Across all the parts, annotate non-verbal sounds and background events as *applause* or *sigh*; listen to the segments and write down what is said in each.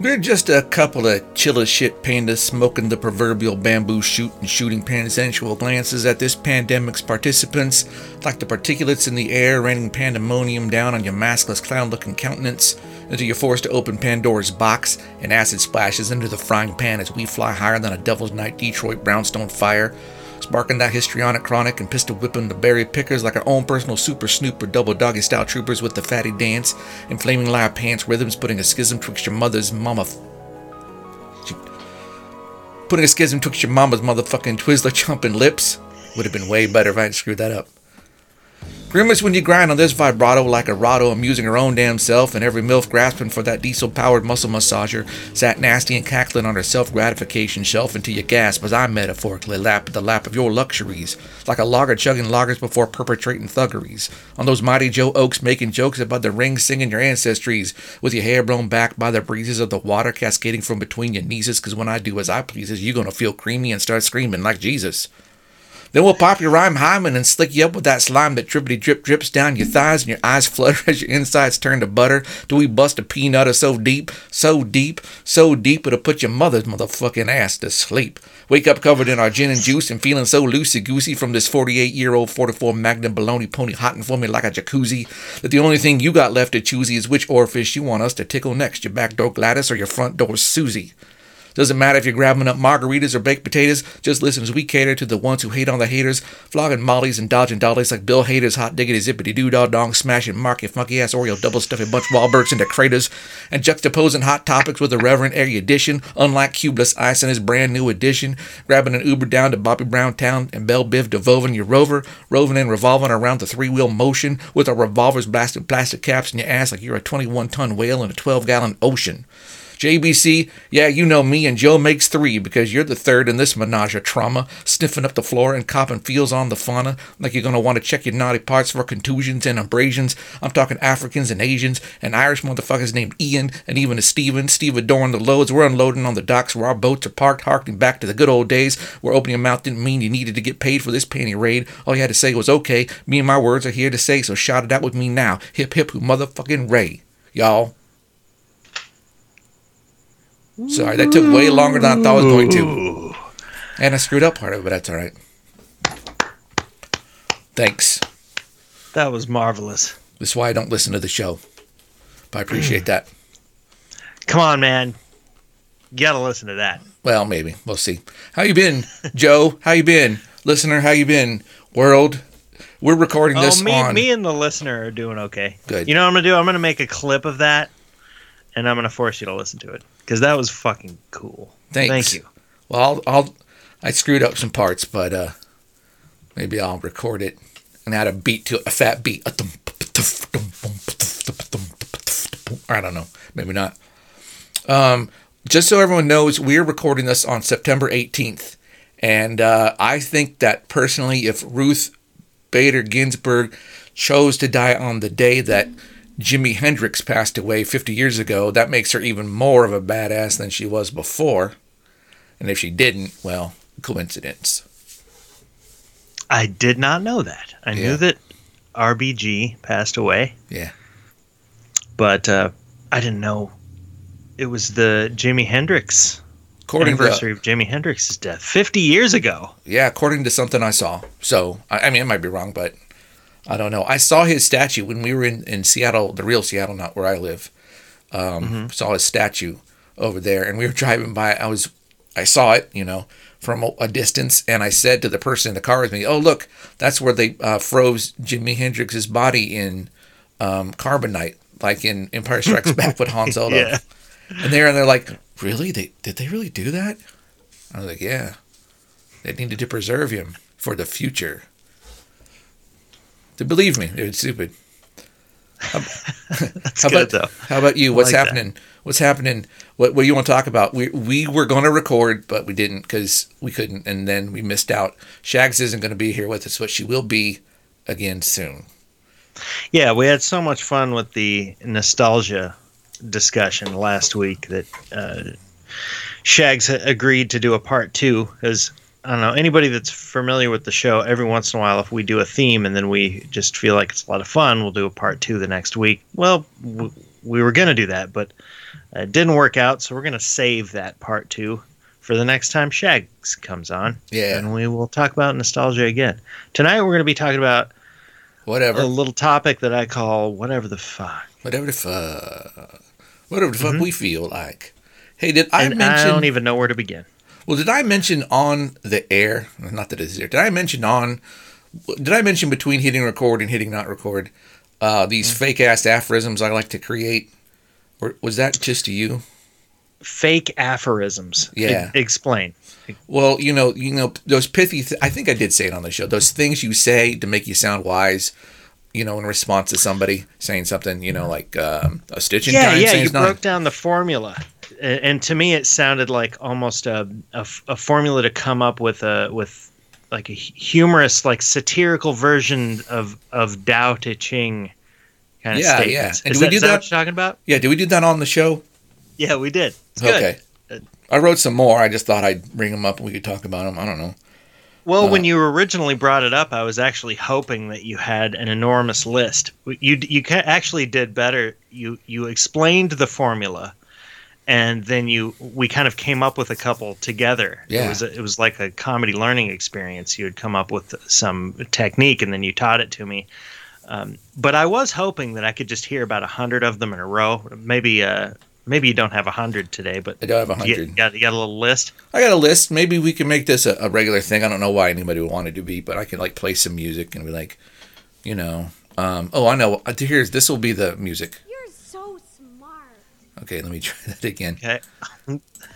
We're just a couple of chill as shit pandas smoking the proverbial bamboo shoot and shooting pansexual glances at this pandemic's participants, like the particulates in the air raining pandemonium down on your maskless clown looking countenance, until you're forced to open Pandora's box and acid splashes into the frying pan as we fly higher than a Devil's Night Detroit brownstone fire, sparking that histrionic chronic and pistol whipping the berry pickers like our own personal super snooper double doggy style troopers with the fatty dance and flaming live pants rhythms putting a schism twixt your mother's mama f- putting a schism twixt your mama's motherfucking Twizzler *laughs* chomping lips would have been way better if I hadn't screwed that up. Grimace when you grind on this vibrato like a rotto amusing her own damn self, and every MILF grasping for that diesel powered muscle massager sat nasty and cackling on her self gratification shelf until you gasp as I metaphorically lap at the lap of your luxuries, like a logger chugging loggers before perpetrating thuggeries. On those mighty Joe Oaks making jokes about the ring singing your ancestries, with your hair blown back by the breezes of the water cascading from between your knees, cause when I do as I pleases, you're gonna feel creamy and start screaming like Jesus. Then we'll pop your rhyme hymen and slick you up with that slime that drippity drip drips down your thighs and your eyes flutter *laughs* as your insides turn to butter till we bust a peanut or so deep, so deep, so deep it'll put your mother's motherfucking ass to sleep. Wake up covered in our gin and juice and feeling so loosey goosey from this 48 year old 44 Magnum baloney pony hotting for me like a jacuzzi that the only thing you got left to choosy is which orifice you want us to tickle next, your back door Gladys or your front door Susie. Doesn't matter if you're grabbing up margaritas or baked potatoes, just listen as we cater to the ones who hate on the haters, flogging mollies and dodging dollies like Bill Hader's hot diggity zippity doo dah dong, smashing Marky funky ass Oreo double stuffing bunch Wahlbergs into craters, and juxtaposing hot topics with a reverent erudition, unlike Cubeless Ice and his brand new edition, grabbing an Uber down to Bobby Brown Town and Bell Biv DeVovin your rover, roving and revolving around the three wheel motion with our revolvers blasting plastic caps in your ass like you're a 21 ton whale in a 12 gallon ocean. JBC, yeah, you know me and Joe makes three because you're the third in this menage a trauma, sniffing up the floor and copping feels on the fauna like you're gonna want to check your naughty parts for contusions and abrasions. I'm talking Africans and Asians and Irish motherfuckers named Ian and even a Steven. Steve adoring the loads. We're unloading on the docks where our boats are parked, harking back to the good old days where opening your mouth didn't mean you needed to get paid for this panty raid. All you had to say was okay. Me and my words are here to say, so shout it out with me now. Hip hip who motherfucking Ray. Y'all. Sorry, that took way longer than I thought it was going to. And I screwed up part of it, but that's all right. Thanks. That was marvelous. That's why I don't listen to the show. But I appreciate that. *clears throat* Come on, man. You gotta listen to that. Well, maybe. We'll see. How you been, *laughs* Joe? How you been? Listener, how you been? World? We're recording oh, this oh, me, on me and the listener are doing okay. Good. You know what I'm gonna do? I'm gonna make a clip of that, and I'm gonna force you to listen to it because that was fucking cool. Thanks. Thank you. Well, I'll, I'll I screwed up some parts, but uh maybe I'll record it and add a beat to it, a fat beat. I don't know. Maybe not. Um, just so everyone knows, we're recording this on September 18th. And uh, I think that personally, if Ruth Bader Ginsburg chose to die on the day that Jimi Hendrix passed away 50 years ago, that makes her even more of a badass than she was before. And if she didn't, well, coincidence. I did not know that. I Yeah. knew that RBG passed away, Yeah. but uh, I didn't know it was the Jimi Hendrix According to, anniversary of Jimi Hendrix's death 50 years ago. yeah, according to something I saw. So, I, I mean, it might be wrong, but I don't know. I saw his statue when we were in, in Seattle, the real Seattle, not where I live. Um, Saw his statue over there, and we were *laughs* driving by. I was, I saw it, you know, from a, a distance, and I said to the person in the car with me, "Oh, look, that's where they uh, froze Jimi Hendrix's body in um, carbonite, like in Empire Strikes *laughs* Back with Han Solo." Yeah. And they're and they're like, "Really? They did they really do that?" I was like, "Yeah, they needed to preserve him for the future." To believe me, It's was stupid. *laughs* That's How good, about, though. How about you? What's like that. happening? What's happening? What What do you want to talk about? We we were going to record, but we didn't because we couldn't, and then we missed out. Shags isn't going to be here with us, but she will be again soon. Yeah, we had so much fun with the nostalgia discussion last week that uh, Shags agreed to do a part two because I don't know anybody that's familiar with the show. Every once in a while, if we do a theme and then we just feel like it's a lot of fun, we'll do a part two the next week. Well, w- we were gonna do that, but it didn't work out, so we're going to save that part two for the next time Shags comes on. Yeah. And we will talk about nostalgia again. Tonight, we're going to be talking about Whatever. a little topic that I call whatever the fuck. Whatever the fuck. Whatever the fuck we feel like. Hey, did I Mm-hmm. and mention? I don't even know where to begin. Well, did I mention on the air? Not that it's there. Did I mention on? Did I mention between hitting record and hitting not record? Uh, these Mm. fake ass aphorisms I like to create. Or was that just to you? Fake aphorisms. Yeah. Explain. Well, you know, you know those pithy. Th- I think I did say it on the show. Those things you say to make you sound wise. You know, in response to somebody saying something. You know, like um, a stitch in yeah, time yeah. saves You broke down the formula, and, to me, it sounded like almost a a formula to come up with a with like a humorous, like satirical version of of Tao Te Ching kind of Yeah, statements. yeah. And Is do we do that that? what you're talking about? Yeah, did we do that on the show? Yeah, we did. It's good. Okay. I wrote some more. I just thought I'd bring them up and we could talk about them. I don't know. Well, Uh, when you originally brought it up, I was actually hoping that you had an enormous list. You you actually did better. You you explained the formula, and then you we kind of came up with a couple together. Yeah. it was a, it was like a comedy learning experience. You had come up with some technique, and then you taught it to me. Um, but I was hoping that I could just hear about a hundred of them in a row. Maybe uh maybe you don't have a hundred today, but I don't have a you, hundred. got you got a little list. I got a list. Maybe we can make this a, a regular thing. I don't know why anybody would want it to be, but I can like play some music and be like, you know, um, oh, I know. Uh, Here's this will be the music. You're so smart. Okay, let me *laughs* try that again. Okay.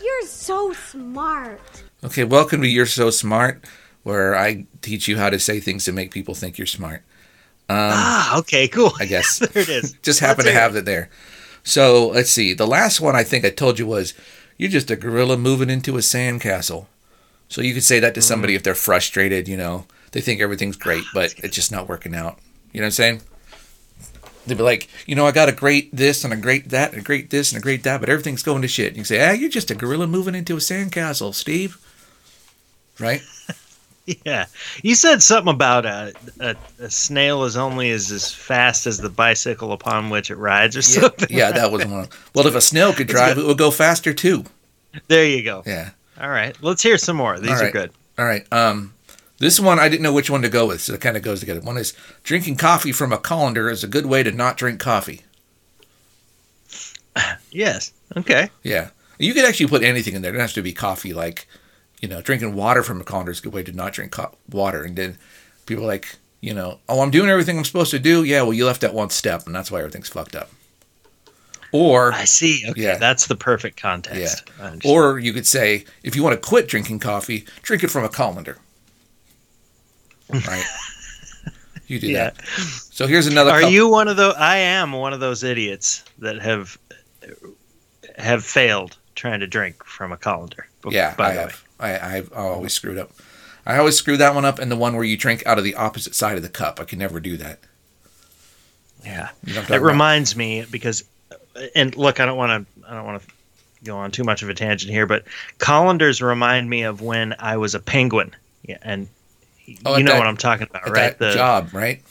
You're so smart. Okay, welcome to You're So Smart, where I teach you how to say things to make people think you're smart. Um, ah, okay, cool. I guess. *laughs* there it is. *laughs* Just Let's happen to it. have it there. So let's see. The last one I think I told you was, "You're just a gorilla moving into a sandcastle." So you could say that to somebody mm. if they're frustrated. You know, they think everything's great, ah, but it's just not working out. You know what I'm saying? They'd be like, you know, I got a great this and a great that and a great this and a great that, but everything's going to shit. And you say, ah, you're just a gorilla moving into a sandcastle, Steve. Right? *laughs* Yeah, you said something about a, a, a snail is only as, as fast as the bicycle upon which it rides, or Yeah, something. yeah, that was one. Well, if a snail could drive, it would go faster too. There you go. Yeah. All right, let's hear some more. These All are good. All right. Um, this one I didn't know which one to go with, so it kind of goes together. One is drinking coffee from a colander is a good way to not drink coffee. Yes. Okay. Yeah, you could actually put anything in there. It doesn't have to be coffee. Like, you know, drinking water from a colander is a good way to not drink co- water. And then people are like, you know, oh, I'm doing everything I'm supposed to do. Yeah, well, you left that one step, and that's why everything's fucked up. Or I see. Okay, Yeah. that's the perfect context. Understand. Or you could say, if you want to quit drinking coffee, drink it from a colander. Right? *laughs* you do yeah. that. So here's another. Are cou- you one of those? I am one of those idiots that have have failed trying to drink from a colander. b- Yeah, By I the way. have. I, I've always screwed up. I always screw that one up, and the one where you drink out of the opposite side of the cup. I can never do that. Yeah. You know what It talking about? reminds me because, and look, I don't want to, I don't want to go on too much of a tangent here, but colanders remind me of when I was a penguin. Yeah, and Oh, you know that- what I'm talking about, right? that The job, right?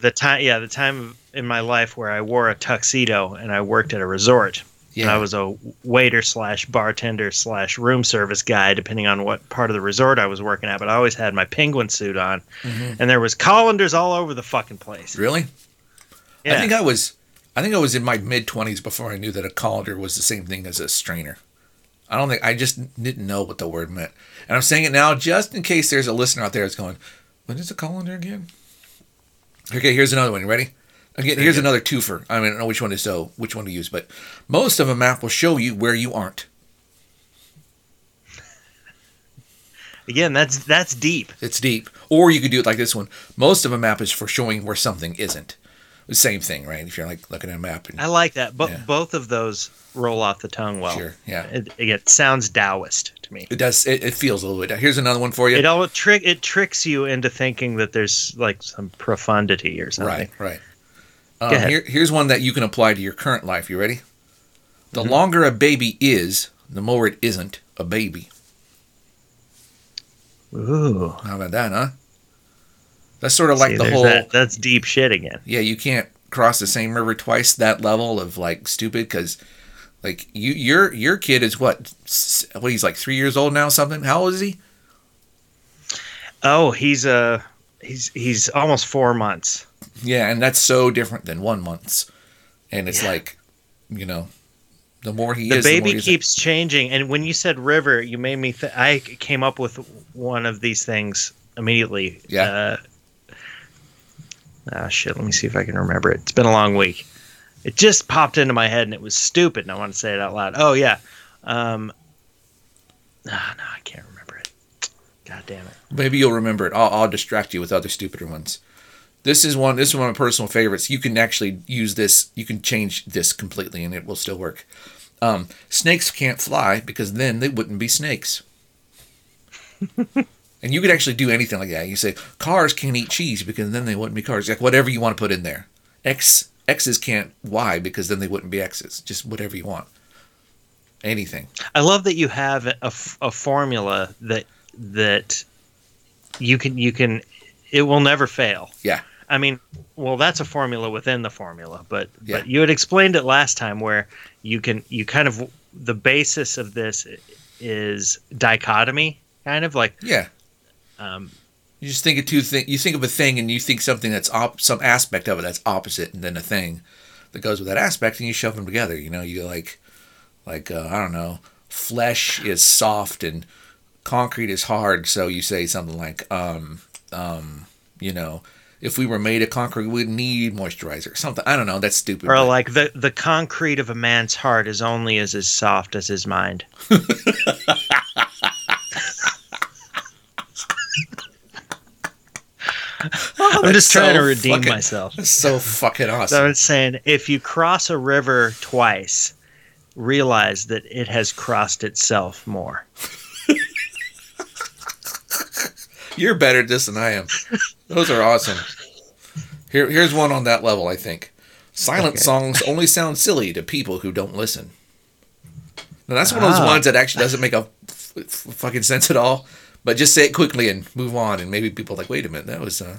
the time, yeah, the time in my life where I wore a tuxedo and I worked at a resort. And Yeah. I was a waiter slash bartender slash room service guy, depending on what part of the resort I was working at. But I always had my penguin suit on, Mhm. and there was colanders all over the fucking place. Really? Yeah. I think I was. I think I was in my mid twenties before I knew that a colander was the same thing as a strainer. I don't think I just didn't know what the word meant, and I'm saying it now just in case there's a listener out there that's going, "What is a colander again?" Okay, here's another one. You ready? Again, here's another twofer. I, mean, I don't know which one to so which one to use, but most of a map will show you where you aren't. Again, that's that's deep. It's deep. Or you could do it like this one. Most of a map is for showing where something isn't. Same thing, right? If you're like looking at a map and I like that. But Yeah. both of those roll off the tongue well. sure, yeah. It, it sounds Taoist to me. It does. It, it feels a little bit. Here's another one for you. It all trick it tricks you into thinking that there's like some profundity or something. right, right. Um, here, here's one that you can apply to your current life. You ready? The Mm-hmm. longer a baby is, the more it isn't a baby. Ooh. How about that, huh? That's sort of like See, the whole. that- that's deep shit again. Yeah, you can't cross the same river twice. That level of like stupid because Like you, your your kid is what? What he's like three years old now, something. How old is he? Oh, he's uh he's he's almost four months. Yeah, and that's so different than one month's. And it's Yeah. like, you know, the more he The is, the baby he's- keeps changing, and when you said river, you made me. Th- I came up with one of these things immediately. Yeah. Uh, ah, shit. Let me see if I can remember it. It's been a long week. It just popped into my head, and it was stupid, and I want to say it out loud. Oh yeah. Um. Ah, no, I can't remember it. God damn it. Maybe you'll remember it. I'll, I'll distract you with other stupider ones. This is one. This is one of my personal favorites. You can actually use this. You can change this completely, and it will still work. Um, snakes can't fly because then they wouldn't be snakes. *laughs* and you could actually do anything like that. You say cars can't eat cheese because then they wouldn't be cars. Like whatever you want to put in there. X X's can't Y because then they wouldn't be X's. Just whatever you want. Anything. I love that you have a, a formula that that you can you can it will never fail. Yeah. I mean, well, that's a formula within the formula, but Yeah. but you had explained it last time where you can you kind of the basis of this is dichotomy, kind of like Yeah. Um, You just think of two things. You think of a thing, and you think something that's op- some aspect of it that's opposite, and then a thing that goes with that aspect, and you shove them together. You know, you like, like uh, I don't know, flesh is soft and concrete is hard. So you say something like, um, um, you know, if we were made of concrete, we'd need moisturizer. Something I don't know. That's stupid. or but- like the the concrete of a man's heart is only as as soft as his mind. *laughs* I'm just Oh, so trying to redeem fucking- myself. that's so fucking So awesome. it's saying if you cross a river twice, realize that it has crossed itself more. *laughs* You're better at this than I am. Those are awesome. Here, here's one on that level. I think silent Okay. songs only sound silly to people who don't listen. Now that's one of those Ah. ones that actually doesn't make a f- f- fucking sense at all. But just say it quickly and move on, and maybe people are like, wait a minute, that was, uh,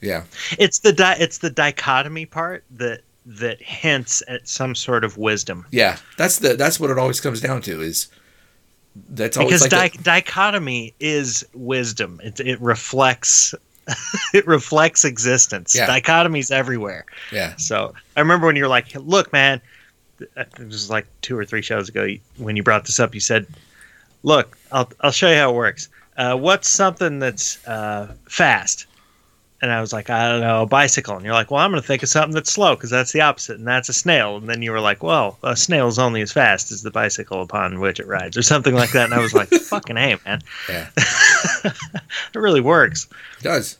yeah, It's the di- it's the dichotomy part that that hints at some sort of wisdom. yeah. That's the that's what it always comes down to is that's always Because like di- a- dichotomy is wisdom. It it reflects *laughs* it reflects existence. Yeah. Dichotomy's everywhere. yeah, So I remember when you were like, "Look, man," it was like two or three shows ago when you brought this up. You said, "Look, I'll I'll show you how it works. Uh, what's something that's uh, fast?" And I was like, "I don't know, a bicycle." And you're like, "Well, I'm going to think of something that's slow because that's the opposite, and that's a snail." And then you were like, "Well, a snail's only as fast as the bicycle upon which it rides, or something like that." And I was like, *laughs* "Fucking hey, man, yeah. *laughs* it really works." It does.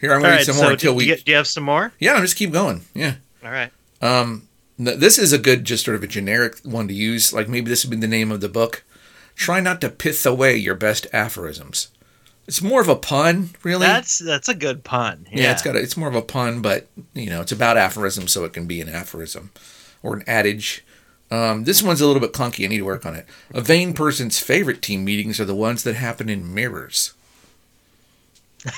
Here I'm gonna right, read some so more until we. you, do you have some more? yeah, just keep going. Yeah. All right. Um, th- this is a good, just sort of a generic one to use. Like maybe this would be the name of the book. Try not to pith away your best aphorisms. It's more of a pun, really. That's that's a good pun. yeah, it's got. A, it's more of a pun, but you know, it's about aphorisms, so it can be an aphorism or an adage. Um, this one's a little bit clunky. I need to work on it. A vain person's favorite team meetings are the ones that happen in mirrors. *laughs*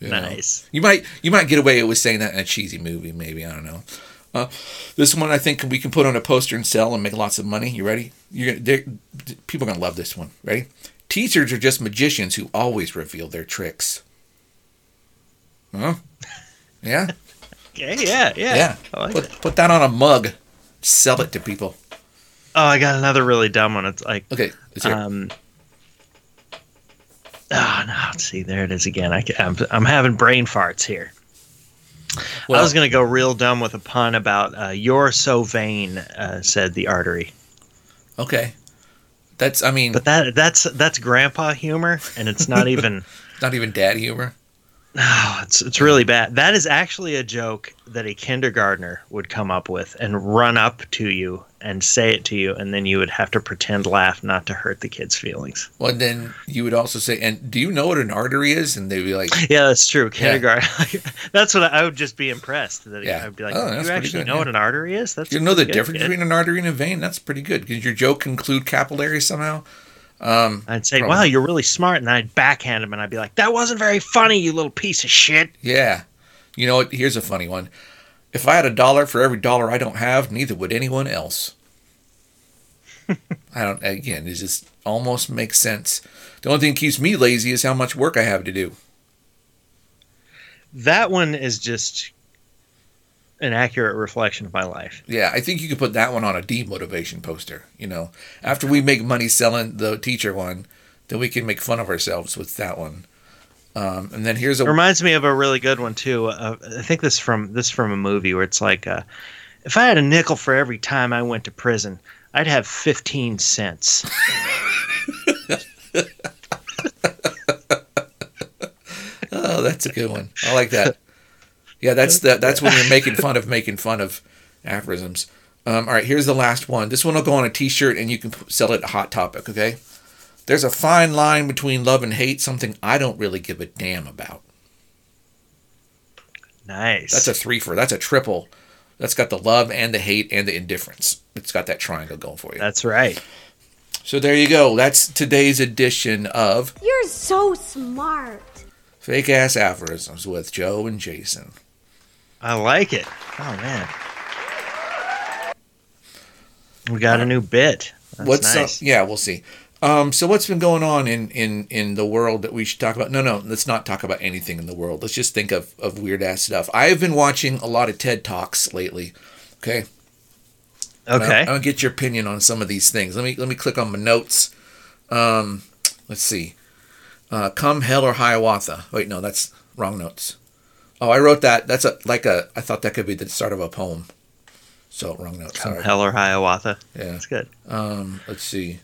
You know? nice. You might you might get away with saying that in a cheesy movie, maybe I don't know. Uh, this one I think we can put on a poster and sell and make lots of money. You ready? You're gonna, people are gonna love this one. Ready? Teachers are just magicians who always reveal their tricks. Huh? Yeah, *laughs* Okay, yeah, yeah. yeah. I like put it. put that on a mug. Sell it to people. Oh, I got another really dumb one. It's like, Okay, hear um, oh no, let's see, there it is again. I, am I'm having brain farts here. I was gonna go real dumb with a pun about uh, "You're so vain," uh, said the artery. okay. That's I mean, But that that's that's grandpa humor, and it's not *laughs* even. not even dad humor. Oh, it's it's really bad. That is actually a joke that a kindergartner would come up with and run up to you and say it to you, and then you would have to pretend laugh not to hurt the kid's feelings. Well, then you would also say, "And do you know what an artery is?" And they'd be like, *laughs* Yeah, that's true. Kindergarten. *laughs* that's what I, I would just be impressed that Yeah. I'd be like, Oh, that's you actually good, know yeah. what an artery is? That's "You know the difference kid." between an artery and a vein?" That's pretty good. Did your joke include capillaries somehow? Um, I'd say, Probably. wow, you're really smart, and I'd backhand him, and I'd be like, that wasn't very funny, you little piece of shit. Yeah. You know what? Here's a funny one. If I had a dollar for every dollar I don't have, neither would anyone else. *laughs* I don't. Again, it just almost makes sense. The only thing that keeps me lazy is how much work I have to do. That one is just an accurate reflection of my life. Yeah, I think you could put that one on a demotivation poster. You know, after we make money selling the teacher one, then we can make fun of ourselves with that one. Um, and then here's a It reminds me of a really good one too. Uh, I think this from this from a movie where it's like, uh, if I had a nickel for every time I went to prison, I'd have fifteen cents. *laughs* Oh, that's a good one. I like that. Yeah, that's the, that's when you're making *laughs* fun of making fun of aphorisms. Um, all right, here's the last one. This one will go on a T-shirt, and you can sell it at Hot Topic. Okay. There's a fine line between love and hate. Something I don't really give a damn about. Nice. That's a three for. That's a triple. That's got the love and the hate and the indifference. It's got that triangle going for you. That's right. So there you go. That's today's edition of You're so smart. Fake Ass Aphorisms with Joe and Jason. I like it. Oh man. We got a new bit. That's what's uh, nice. yeah, we'll see. Um, so what's been going on in, in, in the world that we should talk about? No, no, let's not talk about anything in the world. Let's just think of, of weird ass stuff. I've been watching a lot of TED Talks lately. Okay. Okay. I'll, I'll get your opinion on some of these things. Let me let me click on my notes. Um, let's see. Uh, Come hell or Hiawatha. Wait, no, that's wrong notes. Oh, I wrote that. That's a like a. I thought that could be the start of a poem. So wrong. Come Sorry. hell or Hiawatha. Yeah. That's good. Um, let's see.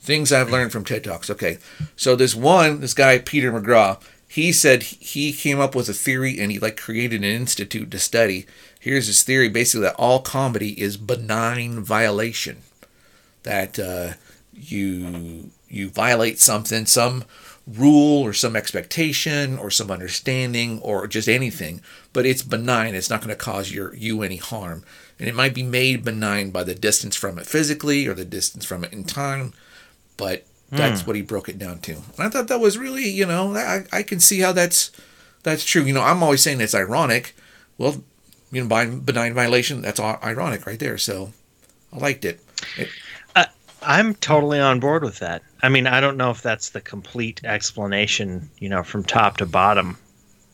Things I've learned from TED Talks. Okay. So this one, this guy, Peter McGraw, he said he came up with a theory and he like created an institute to study. Here's his theory basically that all comedy is benign violation. That uh, you you violate something, some rule or some expectation or some understanding or just anything, but it's benign. It's not going to cause your you any harm. And it might be made benign by the distance from it physically or the distance from it in time, but that's hmm. what he broke it down to. And I thought that was really, you know, I, I can see how that's that's true. You know, I'm always saying it's ironic. Well, you know, by benign violation, that's all ironic right there. So I liked it. it I'm totally on board with that. I mean, I don't know if that's the complete explanation, you know, from top to bottom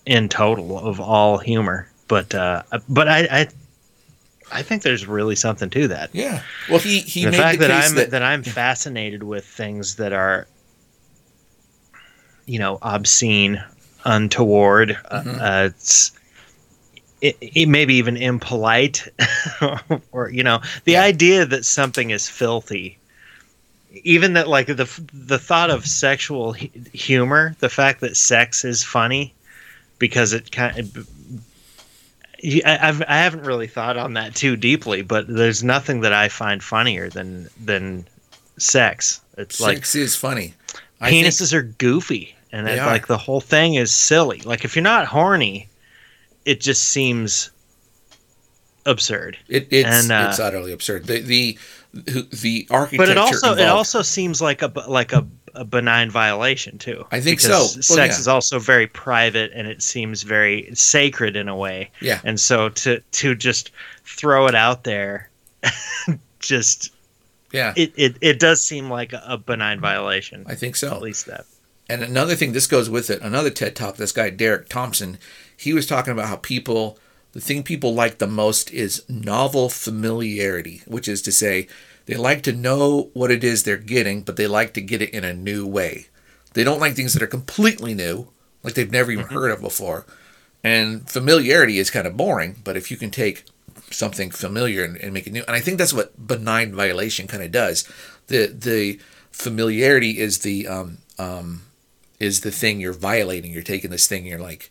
in total of all humor, but uh, but I, I I think there's really something to that. yeah. Well, he he the made fact the that case I'm that, that, I'm fascinated with things that are, you know, obscene, untoward, uh, Mhm. uh, it's, it, it maybe even impolite, *laughs* or you know, the Yeah. idea that something is filthy. Even that, like the the thought of sexual hu- humor, the fact that sex is funny, because it kind of I, I've I haven't really thought on that too deeply, but there's nothing that I find funnier than than sex. It's like sex is funny. I penises are goofy, and it's are. like the whole thing is silly. Like if you're not horny, it just seems absurd. It, it's And, uh, it's utterly absurd. The the the architecture. But it also it also seems like a like a, a benign violation too. I think so. Sex yeah. is also very private, and it seems very sacred in a way. yeah. and so to to just throw it out there *laughs* just Yeah, it, it it does seem like a benign violation I think so. at least that And another thing, this goes with it. Another TED talk. This guy Derek Thompson, he was talking about how people, the thing people like the most is novel familiarity, which is to say, they like to know what it is they're getting, but they like to get it in a new way. They don't like things that are completely new, like they've never even heard of before. And familiarity is kind of boring, but if you can take something familiar and, and make it new, and I think that's what benign violation kind of does. The the familiarity is the um, um, is the thing you're violating. You're taking this thing. You're like,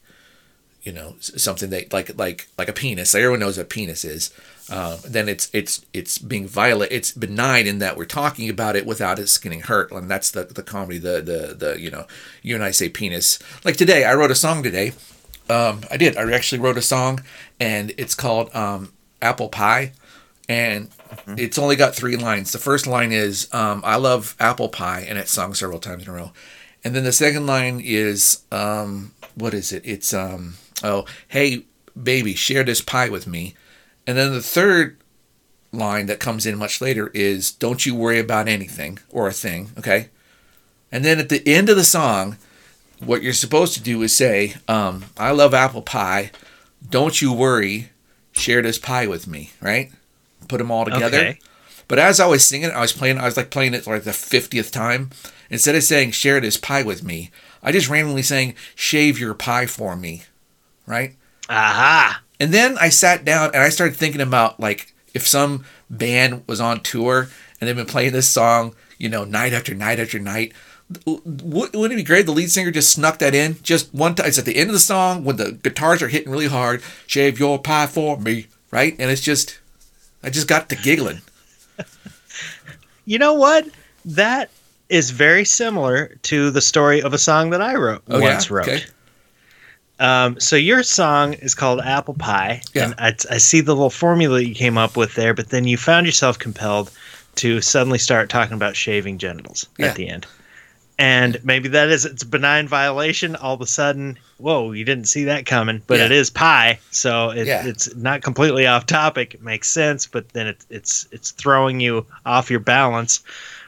you know, something that like like like a penis. Everyone knows what penis is. Um, then it's it's it's being violent. It's benign in that we're talking about it without us getting hurt, and that's the the comedy. The the the you know, you and I say penis. Like today, I wrote a song today. Um, I did. I actually wrote a song, and it's called um, Apple Pie, and it's only got three lines. The first line is um, "I love apple pie," and it's sung several times in a row. And then the second line is um, what is it? It's um, oh hey baby, share this pie with me. And then the third line that comes in much later is "Don't you worry about anything or a thing." Okay. And then at the end of the song, what you're supposed to do is say, um, "I love apple pie. Don't you worry. Share this pie with me." Right. Put them all together. Okay. But as I was singing, I was playing. I was like playing it like the fiftieth time. Instead of saying "share this pie with me," I just randomly saying "shave your pie for me," right? Aha. And then I sat down and I started thinking about like if some band was on tour and they've been playing this song, you know, night after night after night. Wouldn't it be great? if The lead singer just snuck that in just one time. It's at the end of the song when the guitars are hitting really hard. Shave your pie for me, right? And it's just, I just got to giggling. *laughs* You know what? That is very similar to the story of a song that I wrote Oh, once yeah? wrote. Okay. Um, so your song is called Apple Pie, Yeah. and I, I see the little formula you came up with there, but then you found yourself compelled to suddenly start talking about shaving genitals Yeah. at the end. And maybe that is it's a benign violation. All of a sudden, whoa, you didn't see that coming, but Yeah. it is pie, so it, it's not completely off topic. It makes sense, but then it, it's it's throwing you off your balance,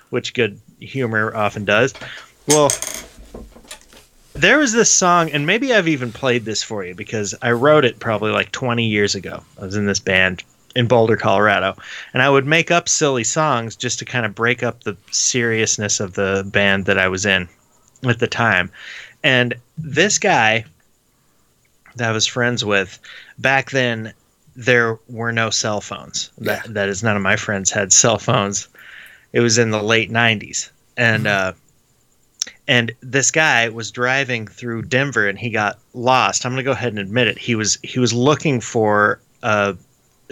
which good humor often does. Well, there was this song, and maybe I've even played this for you because I wrote it probably like 20 years ago. I was in this band in Boulder, Colorado, and I would make up silly songs just to kind of break up the seriousness of the band that I was in at the time. And this guy that I was friends with back then, there were no cell phones. Yeah. That, that is, none of my friends had cell phones. It was in the late 90s. And, uh, and this guy was driving through Denver and he got lost. I'm going to go ahead and admit it. He was he was looking for uh,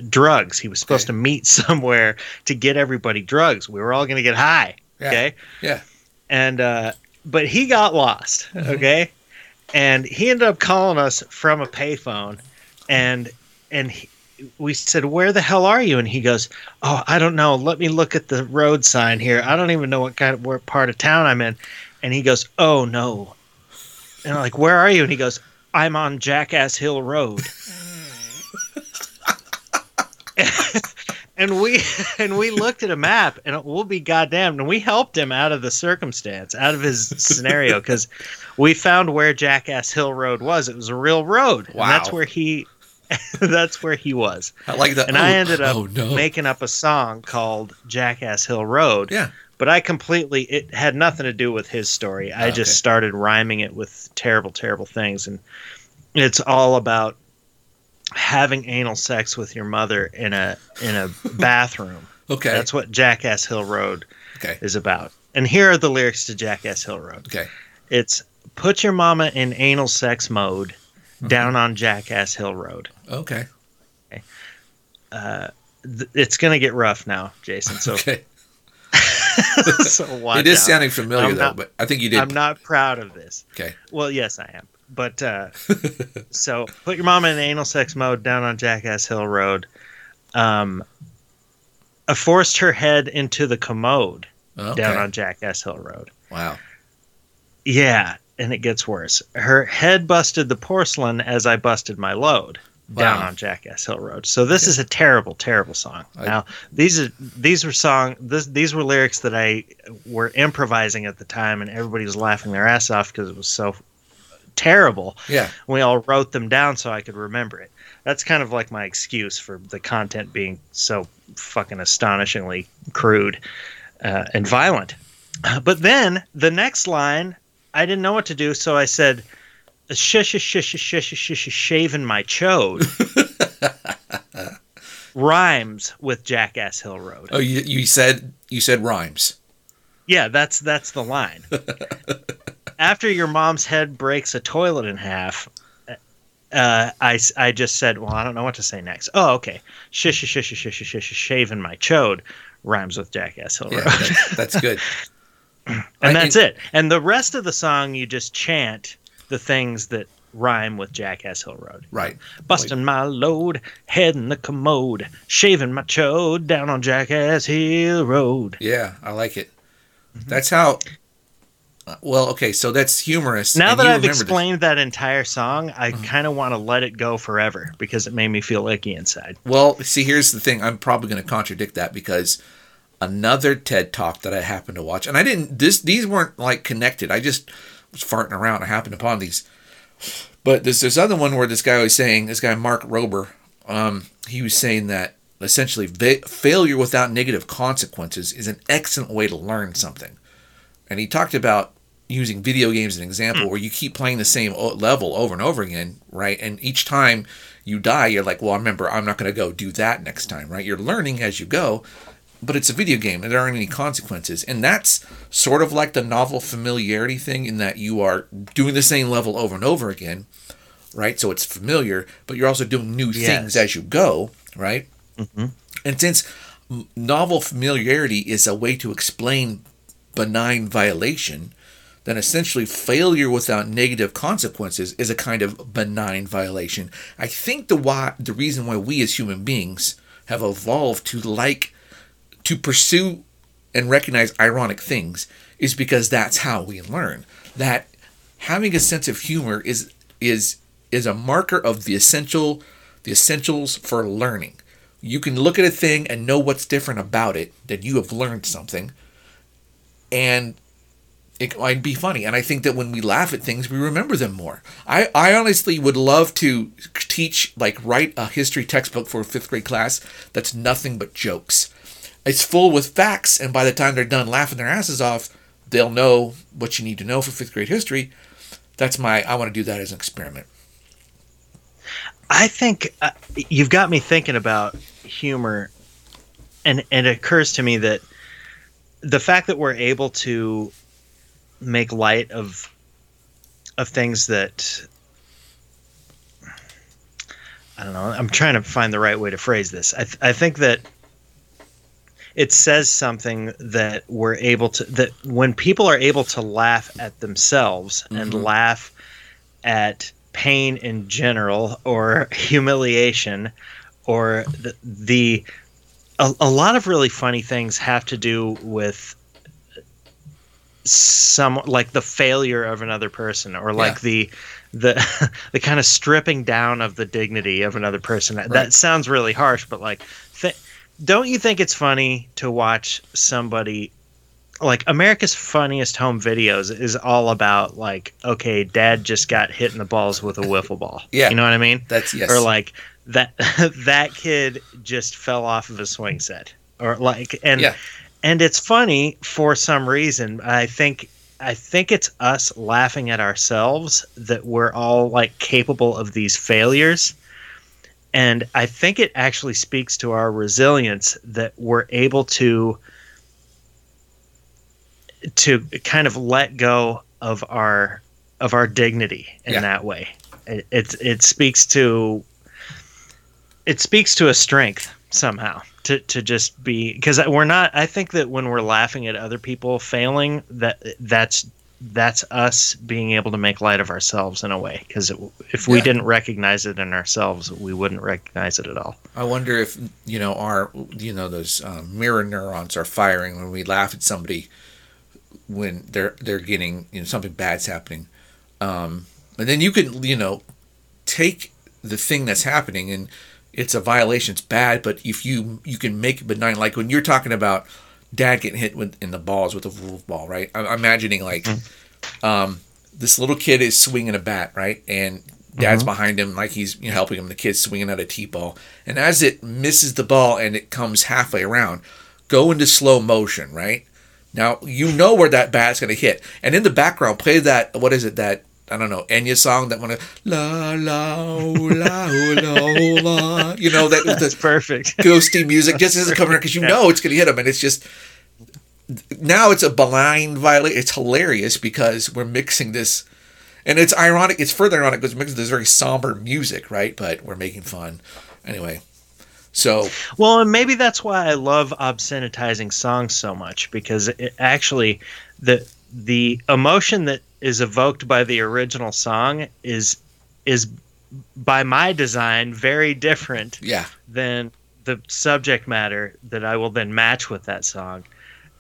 drugs. He was supposed Okay. to meet *laughs* somewhere to get everybody drugs. We were all going to get high. Yeah. Okay. Yeah. And uh, but he got lost. Okay. And he ended up calling us from a payphone, and and he, we said, "Where the hell are you?" And he goes, "Oh, I don't know. Let me look at the road sign here. I don't even know what kind of what part of town I'm in." And he goes, "Oh no." And I'm like, "Where are you?" And he goes, "I'm on Jackass Hill Road." *laughs* and we and we looked at a map and we'll be goddamned and we helped him out of the circumstance out of his scenario because we found where jackass hill road was it was a real road and that's where he *laughs* that's where he was I like that. and oh, i ended up oh, no. making up a song called jackass hill road Yeah. But i completely it had nothing to do with his story i Oh, just started rhyming it with terrible terrible things and it's all about having anal sex with your mother in a in a *laughs* bathroom Okay. that's what Jackass Hill Road okay. is about. And here are the lyrics to Jackass Hill Road. Okay. It's put your mama in anal sex mode Mm-hmm. down on Jackass Hill Road. Okay. okay, Th- It's going to get rough now, Jason. So, *laughs* Okay. *laughs* so it is out. sounding familiar I'm though, not- but I think you did. I'm not proud of this. Okay. Well, yes, I am. But uh, *laughs* so put your mama in anal sex mode down on Jackass Hill Road. Um, I forced her head into the commode Okay. down on Jackass Hill Road. wow. Yeah, and it gets worse. Her head busted the porcelain as I busted my load down Wow. on Jackass Hill Road. So this is a terrible, terrible song. I- now these are these were song this, these were lyrics that I were improvising at the time, and everybody was laughing their ass off because it was so terrible. Yeah. We all wrote them down so I could remember it. That's kind of like my excuse for the content being so fucking astonishingly crude uh, and violent. But then the next line, I didn't know what to do, so I said, "Shush, shush, shush, shush, shush, shush, shaving my chode." Rhymes with Jackass Hill Road. Oh, you, you said you said rhymes. Yeah, that's that's the line. After your mom's head breaks a toilet in half, uh, I, I just said, well, I don't know what to say next. Oh, okay. Shush, shush, shush, shush, shush, shush, shaving my chode rhymes with Jackass Hill Yeah, Road. that's, that's good. and I- that's it. And the rest of the song, you just chant the things that rhyme with Jackass Hill Road. Right. Busting my load, head in the commode, shaving my chode down on Jackass Hill Road. Yeah, I like it. Mm-hmm. That's how well, okay, so that's humorous. Now that I've remember this. explained that entire song, I Mm-hmm. kind of want to let it go forever because it made me feel icky inside. Well, see, here's the thing. I'm probably going to contradict that because another TED talk that I happened to watch, and I didn't. This these weren't like connected. I just was farting around. I happened upon these. But there's this other one where this guy was saying, this guy Mark Rober, um, he was saying that essentially va- failure without negative consequences is an excellent way to learn something. And he talked about using video games as an example where you keep playing the same o- level over and over again, right? And each time you die, you're like, well, remember, I'm not going to go do that next time, right? You're learning as you go, but it's a video game and there aren't any consequences. And that's sort of like the novel familiarity thing in that you are doing the same level over and over again, right? So it's familiar, but you're also doing new things as you go, right? Mm-hmm. And since novel familiarity is a way to explain benign violation, then essentially failure without negative consequences is a kind of benign violation. I think the why the reason why we as human beings have evolved to like to pursue and recognize ironic things is because that's how we learn. That having a sense of humor is is is a marker of the essential the essentials for learning. You can look at a thing and know what's different about it, that you have learned something, and it might be funny. And I think that when we laugh at things, we remember them more. I, I honestly would love to teach, like, write a history textbook for a fifth grade class that's nothing but jokes. It's full with facts, and by the time they're done laughing their asses off, they'll know what you need to know for fifth grade history. That's my, I want to do that as an experiment. I think uh, you've got me thinking about humor, and, and it occurs to me that the fact that we're able to make light of of things that I don't know. I'm trying to find the right way to phrase this. I, th- I think that it says something that we're able to that when people are able to laugh at themselves and mm-hmm. laugh at pain in general or *laughs* humiliation or the, the a, a lot of really funny things have to do with some like the failure of another person or like Yeah. the the *laughs* the kind of stripping down of the dignity of another person. That, that sounds really harsh but like th- don't you think it's funny to watch somebody like America's funniest home videos is all about like okay dad just got hit in the balls with a *laughs* wiffle ball Yeah. you know what I mean That's yes. or like that *laughs* that kid just fell off of a swing set or like and Yeah. and it's funny for some reason i think i think it's us laughing at ourselves that we're all like capable of these failures and i think it actually speaks to our resilience that we're able to to kind of let go of our of our dignity in Yeah. that way it, it it speaks to it speaks to a strength somehow to to just be because we're not i think that when we're laughing at other people failing that that's that's us being able to make light of ourselves in a way because if we Yeah. didn't recognize it in ourselves we wouldn't recognize it at all. I wonder if you know our you know those um, mirror neurons are firing when we laugh at somebody when they're they're getting you know something bad's happening, um, and then you can you know take the thing that's happening and it's a violation, it's bad, but if you you can make it benign, like when you're talking about dad getting hit with, in the balls with a wolf ball, right? I'm imagining like um, this little kid is swinging a bat, right? And dad's behind him, like he's you know, helping him. The kid's swinging at a t-ball, and as it misses the ball and it comes halfway around, go into slow motion, right? Now you know where that bat's gonna hit, and in the background, play that what is it that I don't know Enya song that one la la la la la, you know that that's the perfect ghosty music just comes around because you know it's gonna hit him, and it's just now it's a benign violation. It's hilarious because we're mixing this, and it's ironic. It's further ironic because we're mixing this very somber music, right? But we're making fun anyway. So Well, and maybe that's why I love obscenitizing songs so much because it actually the the emotion that is evoked by the original song is is by my design very different yeah, than the subject matter that I will then match with that song.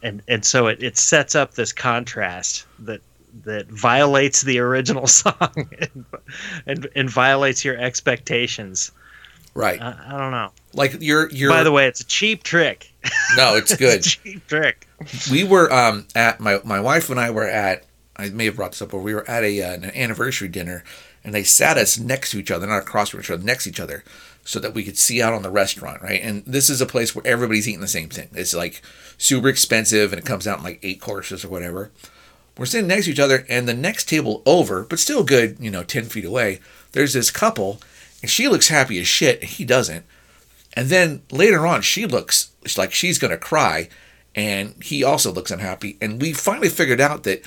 And and so it, it sets up this contrast that that violates the original *laughs* song and, and, and violates your expectations. Right. I, I don't know. like you're you're. By the way, it's a cheap trick. no, it's good. *laughs* It's a cheap trick. we were um at my my wife and I were at I may have brought this up, but we were at a uh, an anniversary dinner, and they sat us next to each other, not across from each other, next to each other, so that we could see out on the restaurant, right? And this is a place where everybody's eating the same thing. It's like super expensive, and it comes out in like eight courses or whatever. We're sitting next to each other, and the next table over, but still good, you know, ten feet away. There's this couple, and she looks happy as shit. And he doesn't. And then later on, she looks like she's gonna cry, and he also looks unhappy. And we finally figured out that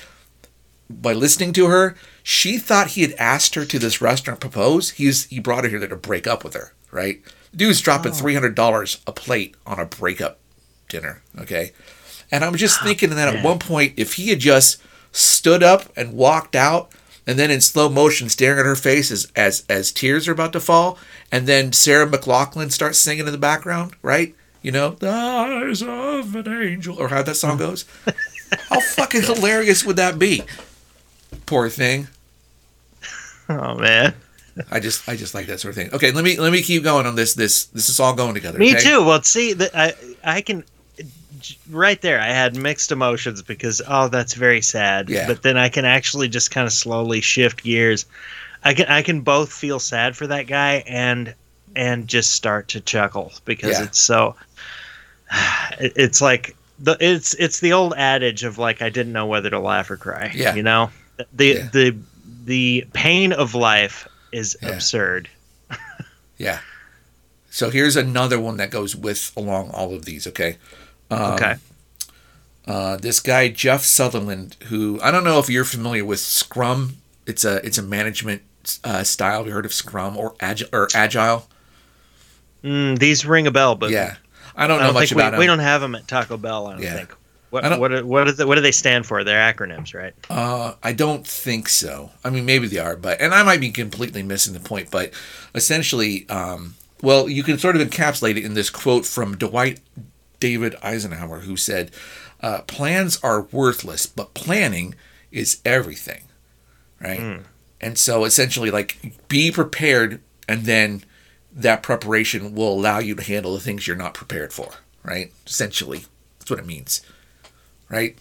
by listening to her, she thought he had asked her to this restaurant propose. He's he brought her here to break up with her, right? Dude's dropping oh. three hundred dollars a plate on a breakup dinner, okay? And I'm just thinking that at one point, if he had just stood up and walked out, and then in slow motion staring at her face as as, as tears are about to fall, and then Sarah McLachlan starts singing in the background, right? You know, the eyes of an angel, or how that song goes. how fucking hilarious would that be? Poor thing. Oh man. I just I just like that sort of thing. Okay, let me let me keep going on this. This this is all going together. Me okay? too. Well, see, that I I can right there. I had mixed emotions because oh, that's very sad. Yeah. But then I can actually just kind of slowly shift gears. I can I can both feel sad for that guy and and just start to chuckle because Yeah. it's so. *sighs* it- It's like the it's it's the old adage of like I didn't know whether to laugh or cry. Yeah. You know the Yeah. the the pain of life is Yeah. absurd. *laughs* Yeah. So here's another one that goes with along all of these. Okay. Um, okay. Uh, this guy Jeff Sutherland, who I don't know if you're familiar with Scrum. It's a it's a management uh, style. You heard of Scrum or Agile or Agile? Mm, these ring a bell, but Yeah. I don't I know don't much think we, about we them. don't have them at Taco Bell. I don't Yeah. think. What what are- what, is it, what do they stand for? They're acronyms, right? Uh, I don't think so. I mean, maybe they are, but and I might be completely missing the point. But essentially, um, well, you can sort of encapsulate it in this quote from Dwight David Eisenhower, who said, uh, "Plans are worthless, but planning is everything." Right. And so, essentially, like, be prepared, and then that preparation will allow you to handle the things you're not prepared for. Right. Essentially, that's what it means. Right.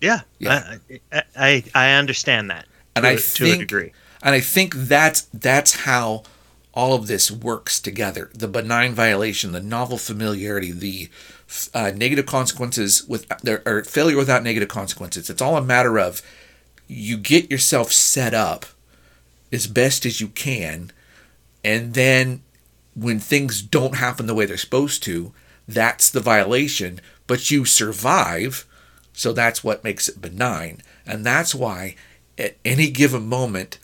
Yeah, Yeah. I, I I understand that, And to, I a- to a degree. And I think that's that's how all of this works together. The benign violation, the novel familiarity, the uh, negative consequences with there or failure without negative consequences. It's all a matter of you get yourself set up as best as you can, and then when things don't happen the way they're supposed to, that's the violation. But you survive, so that's what makes it benign, and that's why at any given moment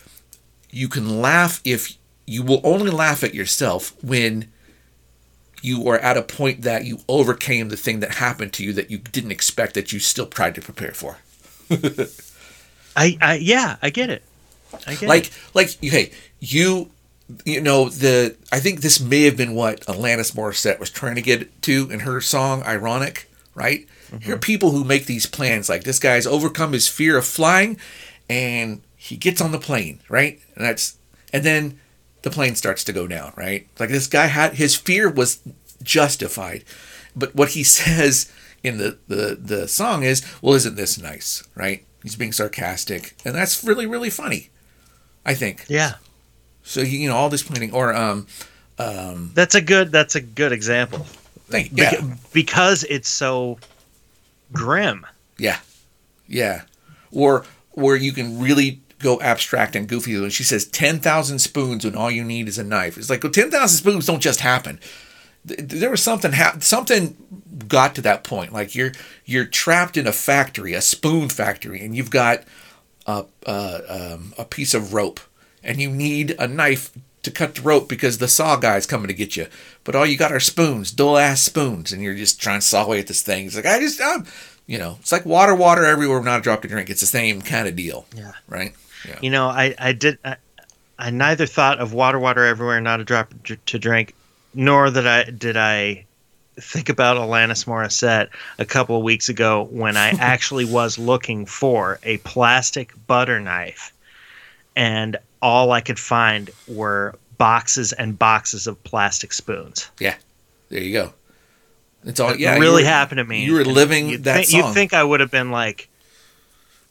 you can laugh if you will only laugh at yourself when you are at a point that you overcame the thing that happened to you that you didn't expect that you still tried to prepare for. *laughs* I, I yeah, I get it. I get like it. like okay you you know the i think this may have been what alanis morissette was trying to get to in her song ironic right here are people who make these plans. Like this guy's overcome his fear of flying and he gets on the plane right? And that's and then the plane starts to go down right? Like this guy had his fear was justified. But what he *laughs* says in the the the song is well isn't this nice? Right? He's being sarcastic and that's really really funny i think. Yeah, so you know all this planning or um um. that's a good that's a good example. think, Bec- yeah. because it's so grim. yeah. Yeah. Or where you can really go abstract and goofy when she says 10,000 spoons when all you need is a knife. It's like well, 10,000 spoons don't just happen. There was something hap something got to that point. Like you're you're trapped in a factory a spoon factory and you've got a, a, um, a piece of rope. And you need a knife to cut the rope because the saw guy's coming to get you. But all you got are spoons dull ass spoons. And you're just trying to saw away at this thing. It's like i just i'm you know it's like water water everywhere not a drop to drink it's the same kind of deal Yeah. right yeah You know, I I did I, I neither thought of water, water everywhere, not a drop to drink, nor that I did I think about Alanis Morissette a couple of weeks ago when I *laughs* actually was looking for a plastic butter knife, and all I could find were boxes and boxes of plastic spoons. Yeah, there you go. It's all It yeah. really were- happened to me. You were living you'd that song. You'd think I would have been like,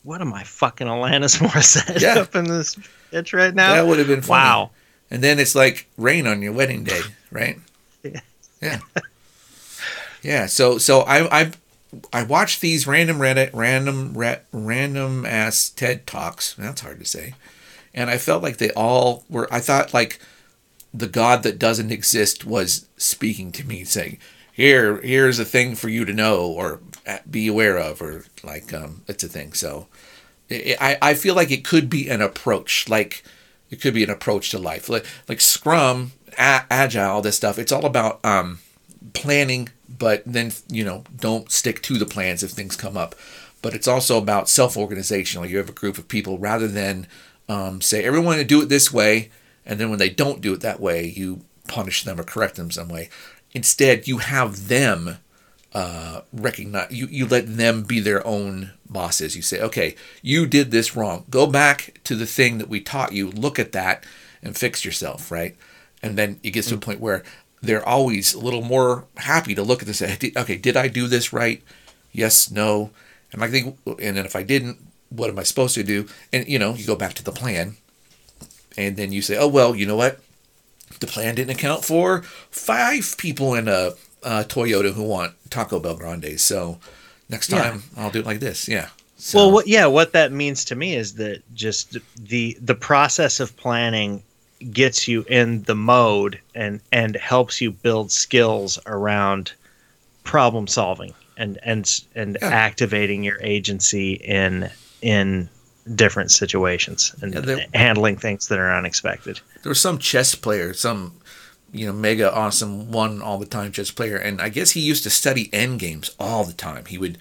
"What am I fucking Alanis *laughs* Morissette Yeah. up in this bitch right now?" that would have been funny. wow. And then it's like rain on your wedding day, right? *laughs* Yeah. Yeah. Yeah. So so I I I watched these random Reddit random ra- random ass TED talks. That's hard to say. And I felt like they all were. I thought like the God that doesn't exist was speaking to me, saying, "Here, here's a thing for you to know or be aware of," or like um, it's a thing. So I I feel like it could be an approach, like it could be an approach to life, like like Scrum, a- Agile, this stuff. It's all about um, planning, but then you know don't stick to the plans if things come up. But it's also about self-organization. Like you have a group of people, rather than um, say everyone to do it this way, and then when they don't do it that way, you punish them or correct them some way. Instead, you have them uh, recognize you, you let them be their own bosses. You say okay you did this wrong. Go back to the thing that we taught you. Look at that and fix yourself right? And then it gets to a point where they're always a little more happy to look at this okay did i do this right? Yes no. And i think and then if i didn't what am i supposed to do? And you know you go back to the plan. And then you say oh well you know what the plan didn't account for five people in a, uh Toyota who want Taco Bell Grandes. So next Yeah. time I'll do it like this. Yeah. So, Well, what, yeah, what that means to me is that just the the process of planning gets you in the mode and and helps you build skills around problem solving and and and Yeah. activating your agency in in different situations and Yeah, handling things that are unexpected. there was some chess player, some you know mega awesome one all the time chess player, and I guess he used to study end games all the time. He would,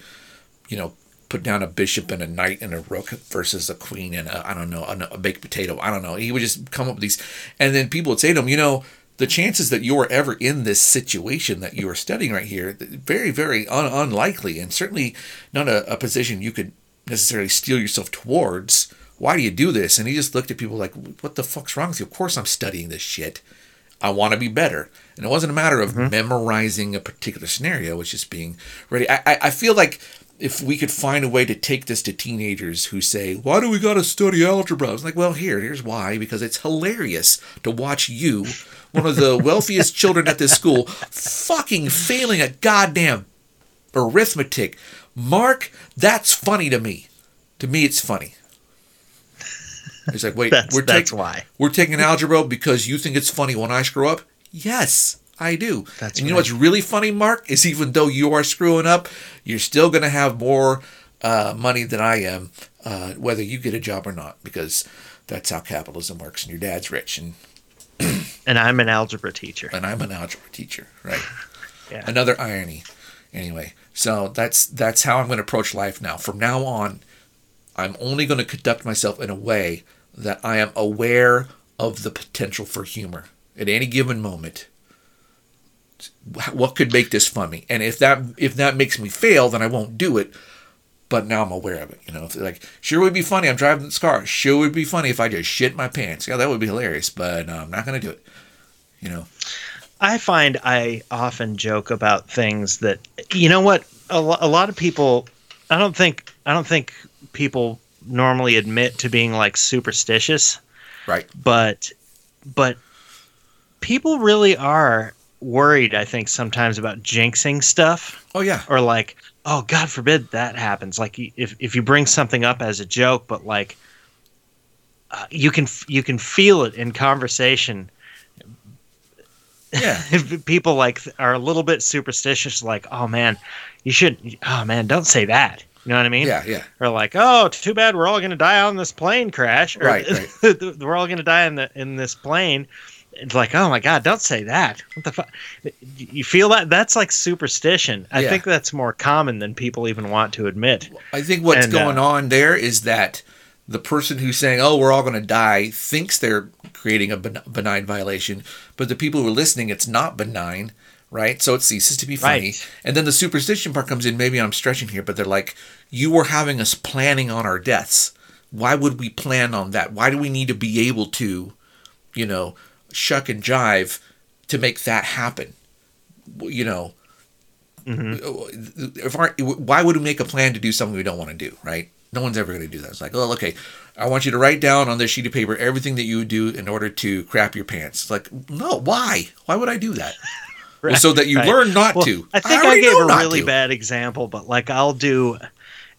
you know, put down a bishop and a knight and a rook versus a queen and a, I don't know a, a baked potato. I don't know. He would just come up with these, and then people would say to him, you know. The chances that you are ever in this situation that you are studying right here, very, very un- unlikely, and certainly not a, a position you could necessarily steal yourself towards. Why do you do this? And he just looked at people like, what the fuck's wrong with you? Of course I'm studying this shit. I want to be better. And it wasn't a matter of mm-hmm. memorizing a particular scenario, it was just being ready. I, I, I feel like if we could find a way to take this to teenagers who say, Why do we got to study algebra? I was like, Well, here, here's why. Because it's hilarious to watch you, one of the wealthiest children at this school, fucking failing at goddamn arithmetic. Mark, that's funny to me. To me, it's funny. He's like, wait, *laughs* That's we're that's taking why. we're taking algebra because you think it's funny when I screw up. Yes, I do. That's and you know what's really funny, Mark, is even though you are screwing up, you're still going to have more uh, money than I am, uh, whether you get a job or not, because that's how capitalism works. And your dad's rich, and *clears throat* And I'm an algebra teacher. and I'm an algebra teacher, right? *laughs* Yeah. Another irony. Anyway, so that's that's how I'm going to approach life now. From now on, I'm only going to conduct myself in a way that I am aware of the potential for humor at any given moment. What could make this funny? And if that if that makes me fail, then I won't do it. But now I'm aware of it. You know, like sure would be funny. I'm driving this car. Sure would be funny if I just shit my pants. Yeah, that would be hilarious. But no, I'm not going to do it. You know. I find I often joke about things that you know what a, lo- a lot of people I don't think I don't think people normally admit to being like superstitious Right. but but people really are worried I think sometimes about jinxing stuff Oh yeah. or like oh god forbid that happens like if if you bring something up as a joke but like uh, you can you can feel it in conversation Yeah. *laughs* people like are a little bit superstitious like oh man you shouldn't oh man don't say that you know what i mean Yeah. Yeah. or like oh too bad we're all going to die on this plane crash or, Right, right. *laughs* we're all going to die in the in this plane it's like oh my god don't say that what the fuck you feel that that's like superstition i Yeah. think that's more common than people even want to admit I think what's And, uh, going on there is that the person who's saying, "Oh, we're all going to die," thinks they're creating a benign violation, but the people who are listening, it's not benign. right? So it ceases to be funny. Right. And then the superstition part comes in. Maybe I'm stretching here, but they're like, you were having us planning on our deaths. Why would we plan on that? Why do we need to be able to, you know, shuck and jive to make that happen? You know, mm-hmm. if our, why would we make a plan to do something we don't want to do, right? No one's ever going to do that. It's like, oh, okay, I want you to write down on this sheet of paper everything that you would do in order to crap your pants. It's like, no, why? Why would I do that? *laughs* Well, so that you Right. learn not Well, to. I think I, already gave a really to. bad example, but like I'll do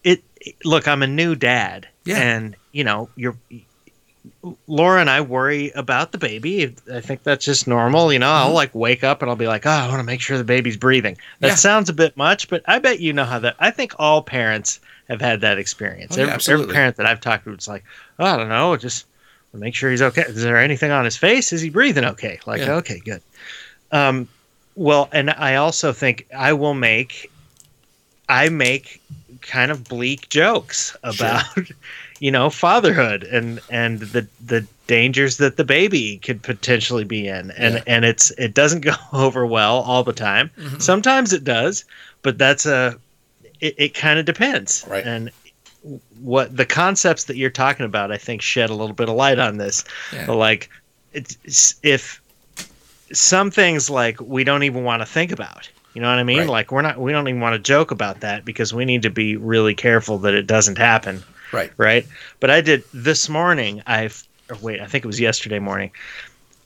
it. Look, I'm a new dad, Yeah. and you know, you're Laura and I worry about the baby. I think that's just normal. You know, Mm-hmm. I'll like wake up and I'll be like, oh, I want to make sure the baby's breathing. That Yeah. sounds a bit much, but I bet you know how that. I think all parents have had that experience. Oh, yeah, every, every parent that I've talked to, it's like, oh, I don't know, just make sure he's okay. Is there anything on his face? Is he breathing okay? Like, Yeah. okay, good. Um, well, and I also think I will make, I make kind of bleak jokes about, *laughs* you know, fatherhood and and the the dangers that the baby could potentially be in, and Yeah. and it's it doesn't *laughs* go over well all the time. Mhm. Sometimes it does, but that's a, it, it kind of depends, Right. And what the concepts that you're talking about, I think, shed a little bit of light on this. Yeah. Like, it's, if some things like we don't even want to think about. You know what I mean? Right. Like we're not we don't even want to joke about that because we need to be really careful that it doesn't happen, Right. right? But I did this morning. I've oh, wait, I think it was yesterday morning.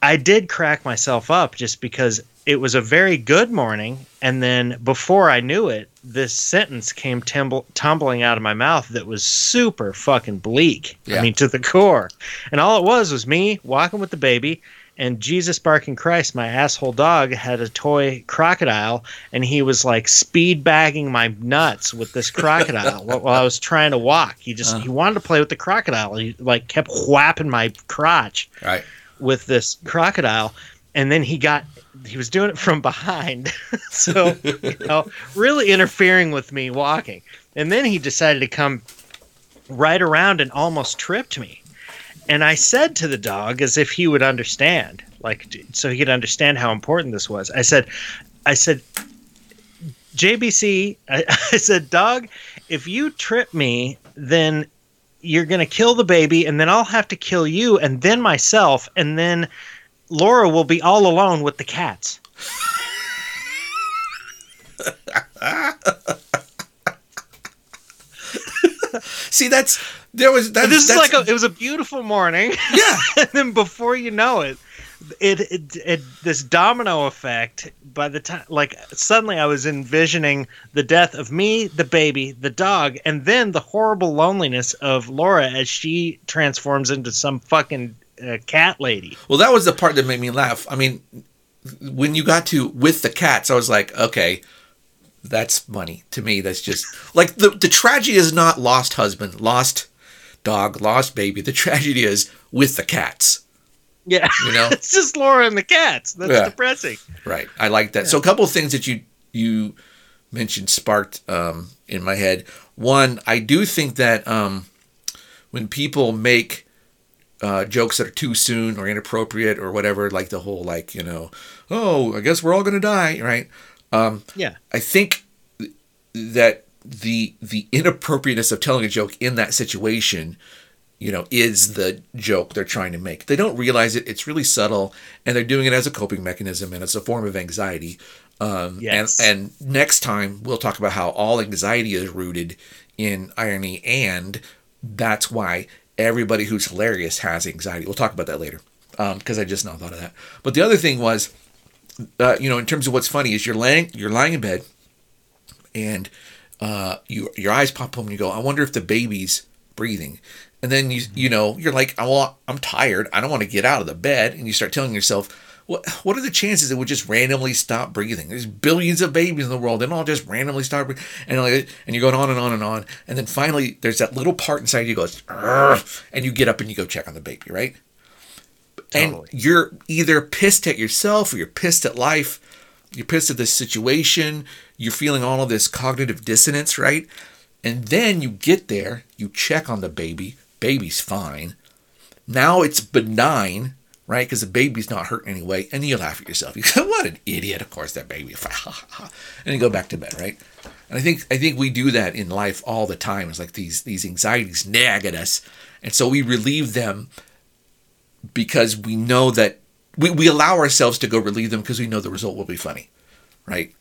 I did crack myself up just because it was a very good morning, and then before I knew it, this sentence came tumble, tumbling out of my mouth that was super fucking bleak. Yeah. I mean, to the core. And all it was was me walking with the baby, and Jesus barking Christ, my asshole dog, had a toy crocodile, and he was like speed bagging my nuts with this crocodile *laughs* while while I was trying to walk. He just he uh-huh. wanted to play with the crocodile. He like kept whapping my crotch Right. with this crocodile and then he got he was doing it from behind. *laughs* So you know really interfering with me walking. And then he decided to come right around and almost tripped me. And i said to the dog as if he would understand like so he could understand how important this was. I said i said jbc i, *laughs* I said dog if you trip me then you're going to kill the baby and then I'll have to kill you and then myself and then Laura will be all alone with the cats. *laughs* See, that's there was that's, And this is like a, it was a beautiful morning yeah. *laughs* and then before you know it it, it it this domino effect by the time like suddenly I was envisioning the death of me, the baby, the dog and then the horrible loneliness of Laura as she transforms into some fucking uh, cat lady. Well, that was the part that made me laugh. I mean, when you got to with the cats, I was like, okay, that's funny to me. That's just like the the tragedy is not lost husband, lost dog, lost baby. The tragedy is with the cats. Yeah. You know? *laughs* it's just Laura and the cats. That's Yeah. depressing. Right. I like that. So a couple of things that you you mentioned sparked um, in my head. One, I do think that um, when people make uh, jokes that are too soon or inappropriate or whatever, like the whole like you know, oh, I guess we're all gonna die, right? Um, Yeah. I think that the the inappropriateness of telling a joke in that situation, you know, is the joke they're trying to make. They don't realize it. It's really subtle, and they're doing it as a coping mechanism and it's a form of anxiety. Um, Yes. And and next time we'll talk about how all anxiety is rooted in irony, and that's why everybody who's hilarious has anxiety. We'll talk about that later because I just now thought of that. But the other thing was, uh, you know, in terms of what's funny is you're laying you're lying in bed, and uh, you your eyes pop open and you go, I wonder if the baby's breathing. And then you you know you're like, well, I'm tired. I don't want to get out of the bed. And you start telling yourself, what what are the chances it would just randomly stop breathing? There's billions of babies in the world. Don't all just randomly stop breathing. And like and you're going on and on and on. And then finally, there's that little part inside you goes, and you get up and you go check on the baby, right? Totally. And you're either pissed at yourself or you're pissed at life. You're pissed at this situation. You're feeling all of this cognitive dissonance, right? And then you get there, you check on the baby. Baby's fine. Now it's benign, right? Because the baby's not hurt anyway, and you laugh at yourself. *laughs* You go, "What an idiot!" Of course, that baby, *laughs* and you go back to bed, right? And I think I think we do that in life all the time. It's like these these anxieties nag at us, and so we relieve them because we know that we, we allow ourselves to go relieve them because we know the result will be funny, right?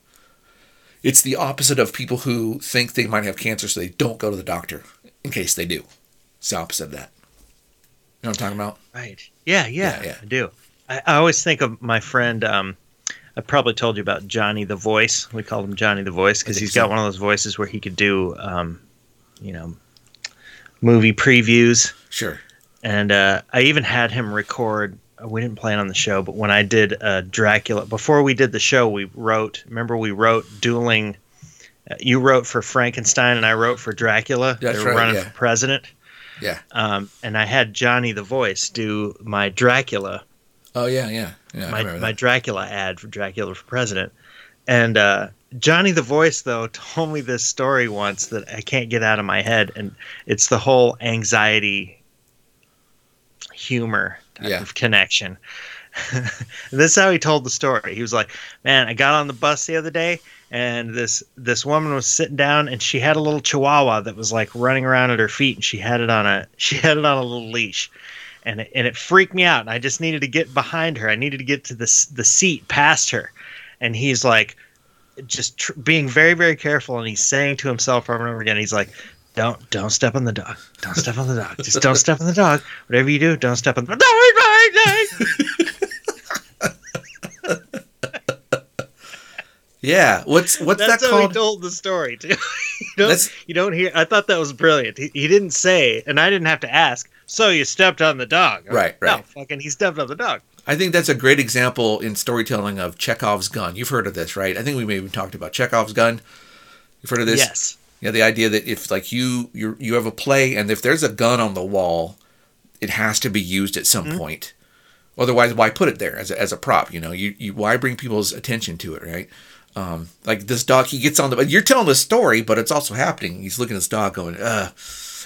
It's the opposite of people who think they might have cancer, so they don't go to the doctor in case they do. It's the opposite of that. You know what I'm talking about? Right. Yeah, yeah, Yeah, yeah. I do. I, I always think of my friend. Um, I probably told you about Johnny the Voice. We called him Johnny the Voice because he's got so. one of those voices where he could do, um, you know, movie previews. Sure. And uh, I even had him record. We didn't play it on the show, but when I did uh, Dracula, before we did the show, we wrote. Remember, we wrote dueling. Uh, you wrote for Frankenstein, and I wrote for Dracula. That's they were right, running yeah. for president. Yeah. Um, and I had Johnny the Voice do my Dracula Oh yeah, yeah, yeah. My, my. Dracula ad for Dracula for President. And uh, Johnny the Voice, though, *laughs* told me this story once that I can't get out of my head. And it's the whole anxiety humor type Yeah. of connection. *laughs* this is how he told the story. He was like, Man, I got on the bus the other day and this this woman was sitting down and she had a little chihuahua that was like running around at her feet and she had it on a *laughs* she had it on a little leash and it, and it freaked me out. And I just needed to get behind her. I needed to get to the the seat past her. And he's like, just tr- being very very careful. And he's saying to himself over and over again, he's like, "Don't don't step on the dog. Don't step on the dog. Just don't step on the dog. Whatever you do, don't step on the dog." *laughs* Yeah. What's what's That's that how called? he told the story too. *laughs* you don't you don't hear. I thought that was brilliant. He, he didn't say, and I didn't have to ask. So you stepped on the dog, I'm Right, like, No, right. fucking, he stepped on the dog. I think that's a great example in storytelling of Chekhov's gun. You've heard of this, right? I think we maybe talked about Chekhov's gun. You've heard of this? Yes. Yeah, the idea that if like you you you have a play and if there's a gun on the wall, it has to be used at some mm-hmm. point. Otherwise, why put it there as a, as a prop? You know, you, you why bring people's attention to it, right? Um, like this dog, he gets on the. You're telling the story, but it's also happening. He's looking at this dog, going, "Uh."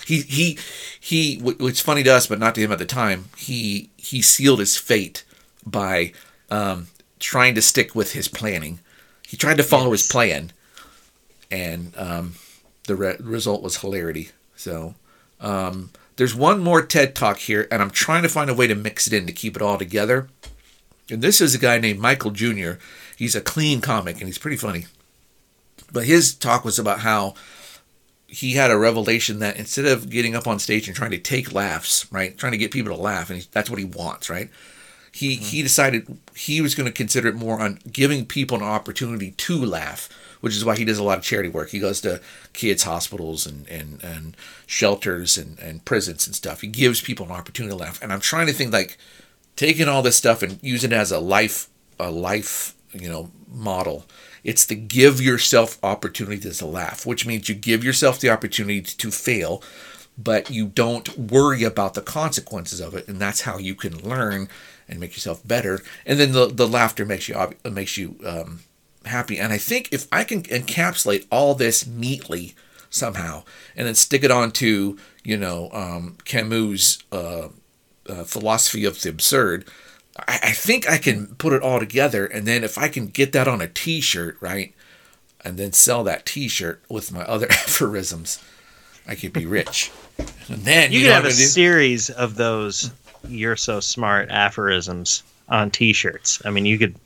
He he he. wh- What's funny to us, but not to him at the time. He he sealed his fate by um, trying to stick with his planning. He tried to follow his plan, and um, the re- result was hilarity. So um, there's one more TED talk here, and I'm trying to find a way to mix it in to keep it all together. And this is a guy named Michael Jr. He's a clean comic, and he's pretty funny. But his talk was about how he had a revelation that instead of getting up on stage and trying to take laughs, right, trying to get people to laugh, and he, that's what he wants, right? He mm-hmm. he decided he was going to consider it more on giving people an opportunity to laugh, which is why he does a lot of charity work. He goes to kids' hospitals and and, and shelters and, and prisons and stuff. He gives people an opportunity to laugh. And I'm trying to think like taking all this stuff and using it as a life a life you know model. It's the give yourself opportunities to laugh which means you give yourself the opportunity to fail but you don't worry about the consequences of it and that's how you can learn and make yourself better. And then the, the laughter makes you makes you um, happy. And i think if i can encapsulate all this neatly somehow and then stick it onto you know um, camus uh, uh, philosophy of the absurd, I, I think I can put it all together. And then if I can get that on a T-shirt, right, and then sell that T-shirt with my other *laughs* aphorisms, I could be rich. And then You, you, could have a do? series of those "You're so smart" aphorisms on T-shirts. I mean, you could.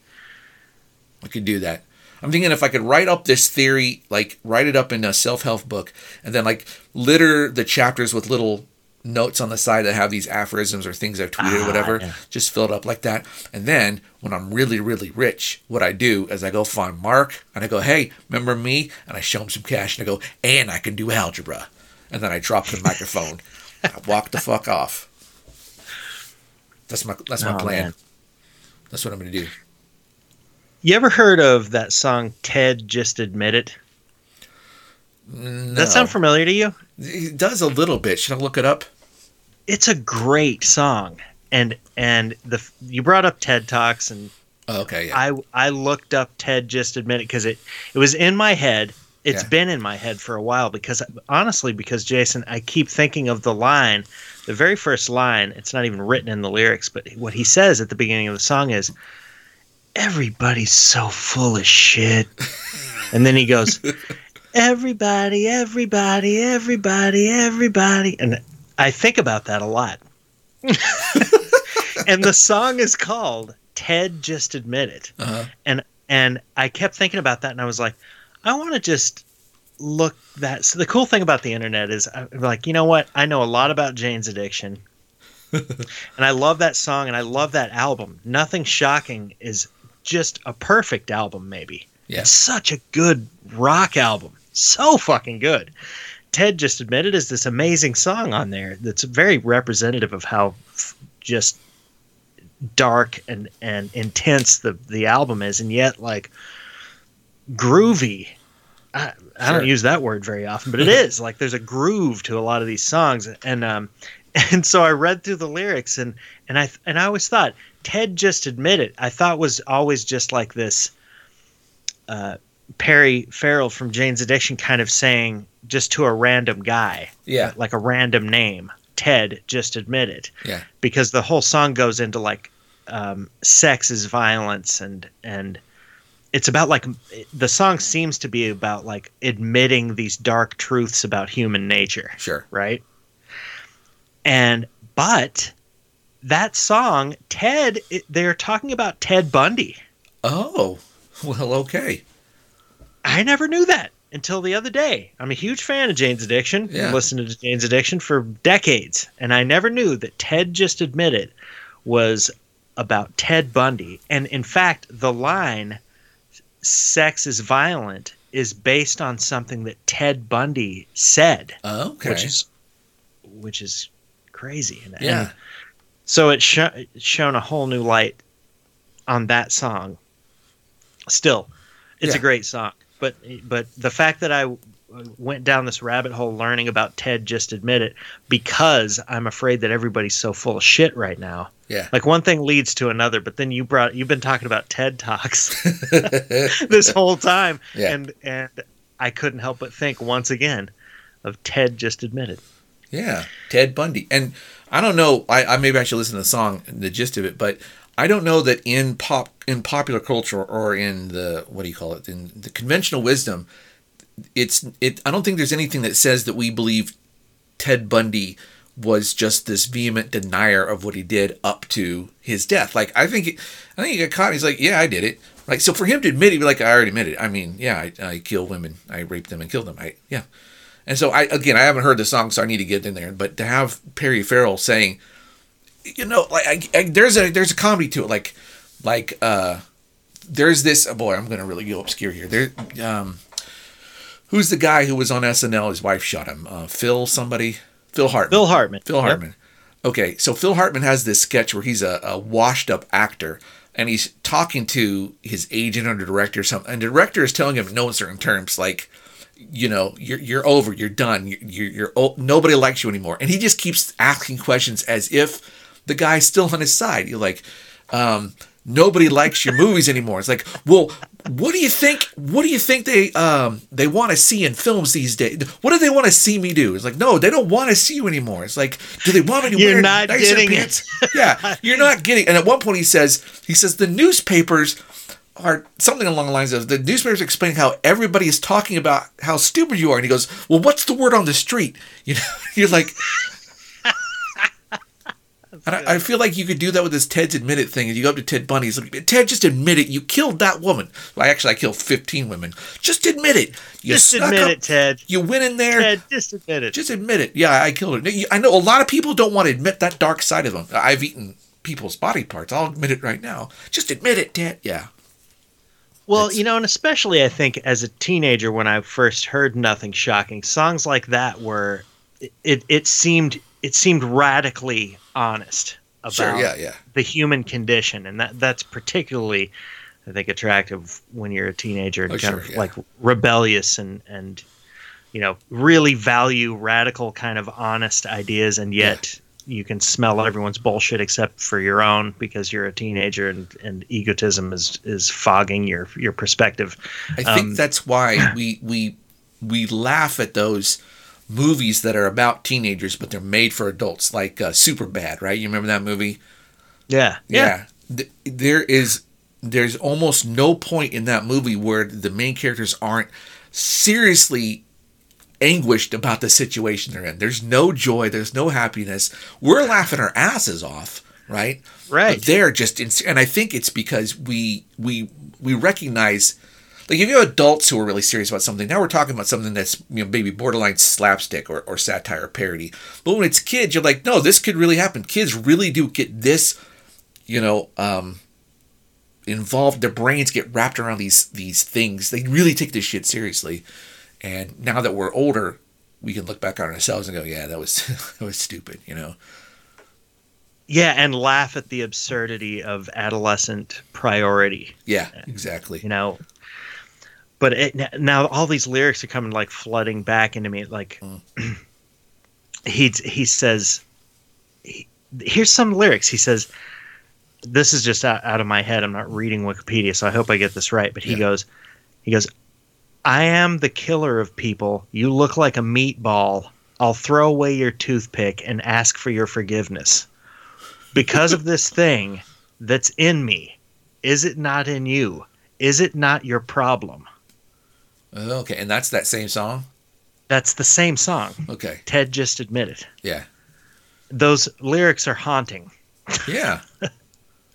I could do that. I'm thinking if I could write up this theory, like write it up in a self-help book, and then like litter the chapters with little notes on the side that have these aphorisms or things I've tweeted or Ah, whatever. yeah. Just fill it up like that. And then when I'm really, really rich, what I do is I go find Mark and I go, hey, remember me? And I show him some cash and I go, and I can do algebra. And then I drop the microphone. *laughs* I walk the fuck off. That's my that's my Oh, plan. man. That's what I'm gonna do. You ever heard of that song "Ted Just Admit It"? No. That sound familiar to you? It does a little bit. Should I look it up? It's a great song, and and the you brought up TED Talks, and Oh, okay, yeah. I I looked up Ted Just Admit It because it it was in my head. It's Yeah. been in my head for a while because honestly, because Jason, I keep thinking of the line the very first line, it's not even written in the lyrics, but what he says at the beginning of the song is, Everybody's so full of shit. and then he goes, Everybody, everybody, everybody, everybody. And I think about that a lot. *laughs* and the song is called Ted Just Admit It. Uh-huh. And and I kept thinking about that and I was like, I want to just look that so the cool thing about the internet is I'm like, you know what? I know a lot about Jane's addiction. *laughs* and I love that song and I love that album. Nothing shocking is just a perfect album maybe. Yeah. It's such a good rock album. So fucking good. Ted just admit it is this amazing song on there that's very representative of how f- just dark and and intense the the album is and yet like groovy I, I Sure. don't use that word very often, but it is like there's a groove to a lot of these songs, and um, *laughs* and so I read through the lyrics, and and I and I always thought Ted just admit it I thought was always just like this, uh, Perry Farrell from Jane's Addiction kind of saying just to a random guy, Yeah. like a random name, Ted just admit it, Yeah. because the whole song goes into like um, sex is violence and and it's about like the song seems to be about like admitting these dark truths about human nature Sure. right and but that song ted they're talking about ted bundy Oh. Well, okay. I never knew that until the other day i'm a huge fan of jane's addiction Yeah. I've listened to jane's addiction for decades and i never knew that ted just admit it was about ted bundy and in fact the line sex is violent is based on something that ted bundy said Okay. which is which is crazy. And, yeah. and so it's sho- it's shown a whole new light on that song. Still, it's Yeah. a great song, but but the fact that I went down this rabbit hole learning about Ted just admit it because I'm afraid that everybody's so full of shit right now. Yeah. Like one thing leads to another, but then you brought you've been talking about TED Talks *laughs* *laughs* this whole time Yeah. and and I couldn't help but think once again of Ted just admit it. Yeah, Ted Bundy. And I don't know. I, I maybe I should listen to the song, the gist of it, but I don't know that in pop in popular culture or in the what do you call it in the conventional wisdom, it's it. I don't think there's anything that says that we believe Ted Bundy was just this vehement denier of what he did up to his death. Like I think I think he got caught. He's like, yeah, I did it. Like so for him to admit, he'd be like, I already admitted. I mean, yeah, I, I kill women, I rape them and kill them. I yeah. And so I again I haven't heard the song, so I need to get in there. But to have Perry Farrell saying, you know, like I, I, there's a there's a comedy to it, like like uh there's this oh boy I'm gonna really go obscure here. There um who's the guy who was on SNL? His wife shot him. Uh, Phil somebody. Phil Hartman. Phil Hartman. Phil Yep. Hartman. Okay, so Phil Hartman has this sketch where he's a, a washed up actor and he's talking to his agent or director or something. And the director is telling him in no certain terms, like, you know, you're, you're over, you're done, you're, you're, you're old, nobody likes you anymore. And he just keeps asking questions as if the guy's still on his side. You're like, um, nobody likes your movies anymore. It's like, well, what do you think? What do you think they um they want to see in films these days? What do they want to see me do? It's like, no, they don't want to see you anymore. It's like, do they want me to You're wear not nicer getting it. pants? *laughs* yeah, you're not getting. And at one point, he says, he says the newspapers are something along the lines of the newspapers explaining how everybody is talking about how stupid you are, and he goes, well, what's the word on the street? You know, *laughs* you're like. And I, I feel like you could do that with this Ted's admit it thing. And you go up to Ted Bundy, he's like, Ted, just admit it. You killed that woman. Well, actually, I killed 15 women. Just admit it. You Just admit up- it, Ted. You went in there. Ted, just admit it. Just admit it. Yeah, I killed her. I know a lot of people don't want to admit that dark side of them. I've eaten people's body parts. I'll admit it right now. Just admit it, Ted. Yeah. Well, It's- you know, and especially I think as a teenager when I first heard Nothing Shocking, songs like that were it it, it seemed it seemed radically honest about Sure. Yeah. Yeah. the human condition and that that's particularly I think attractive when you're a teenager and Oh, kind sure, of yeah. like rebellious and and you know, really value radical kind of honest ideas and yet you can smell everyone's bullshit except for your own because you're a teenager and, and egotism is is fogging your your perspective. I think Um, that's why we we we laugh at those movies that are about teenagers, but they're made for adults, like uh, Super Bad, right? You remember that movie? Yeah. Yeah. Th- There is there's almost no point in that movie where the main characters aren't seriously anguished about the situation they're in. There's no joy, there's no happiness. We're laughing our asses off, right? Right. But they're just in, and I think it's because we we we recognize like if you have adults who are really serious about something, now we're talking about something that's you know maybe borderline slapstick or, or satire or parody. But when it's kids, you're like, no, this could really happen. Kids really do get this, you know, um, involved. Their brains get wrapped around these these things. They really take this shit seriously. And now that we're older, we can look back on ourselves and go, yeah, that was *laughs* that was stupid, you know. Yeah, and laugh at the absurdity of adolescent priority. Yeah, exactly. you know but it, now all these lyrics are coming like flooding back into me like hmm. *clears throat* he he says he, here's some lyrics. He says this is just out, out of my head. I'm not reading wikipedia so i hope i get this right. But he Yeah. goes he goes i am the killer of people. You look like a meatball. I'll throw away your toothpick and ask for your forgiveness. Because of *laughs* this thing that's in me is it not in you? Is it not your problem Okay, and that's that same song. That's the same song. Okay, Ted just admit it. yeah, Those lyrics are haunting. yeah.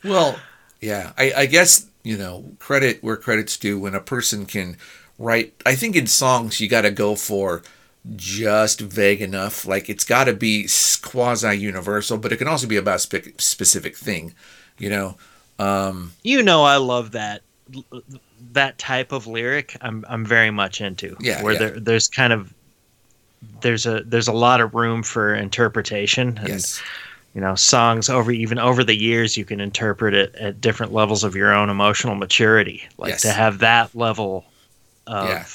well, yeah. I, I guess you know credit where credit's due when a person can write. I think in songs you got to go for just vague enough. Like it's got to be quasi universal, but it can also be about a spe- specific thing. You know. Um, You know I love that that type of lyric. I'm I'm very much into. Yeah, Where yeah. there there's kind of there's a there's a lot of room for interpretation. And, yes. You know, songs over even over the years you can interpret it at different levels of your own emotional maturity. Like Yes. to have that level of Yeah.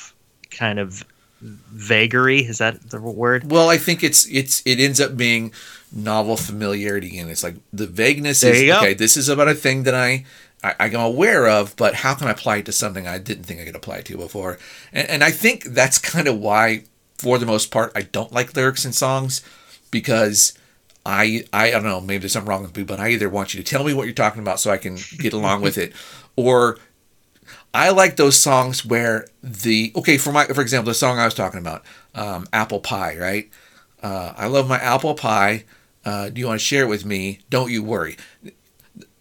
kind of vagary, is that the word? Well, I think it's it's it ends up being novel familiarity, and it's like the vagueness There is okay. This is about a thing that I, I I'm aware of, but how can I apply it to something I didn't think I could apply it to before? And, and I think that's *laughs* kind of why, for the most part, I don't like lyrics in songs because. I, I don't know, maybe there's something wrong with me, but I either want you to tell me what you're talking about so I can get along with it, *laughs* or I like those songs where the okay for my for example the song I was talking about um, apple pie right uh, I love my apple pie uh, do you want to share it with me don't you worry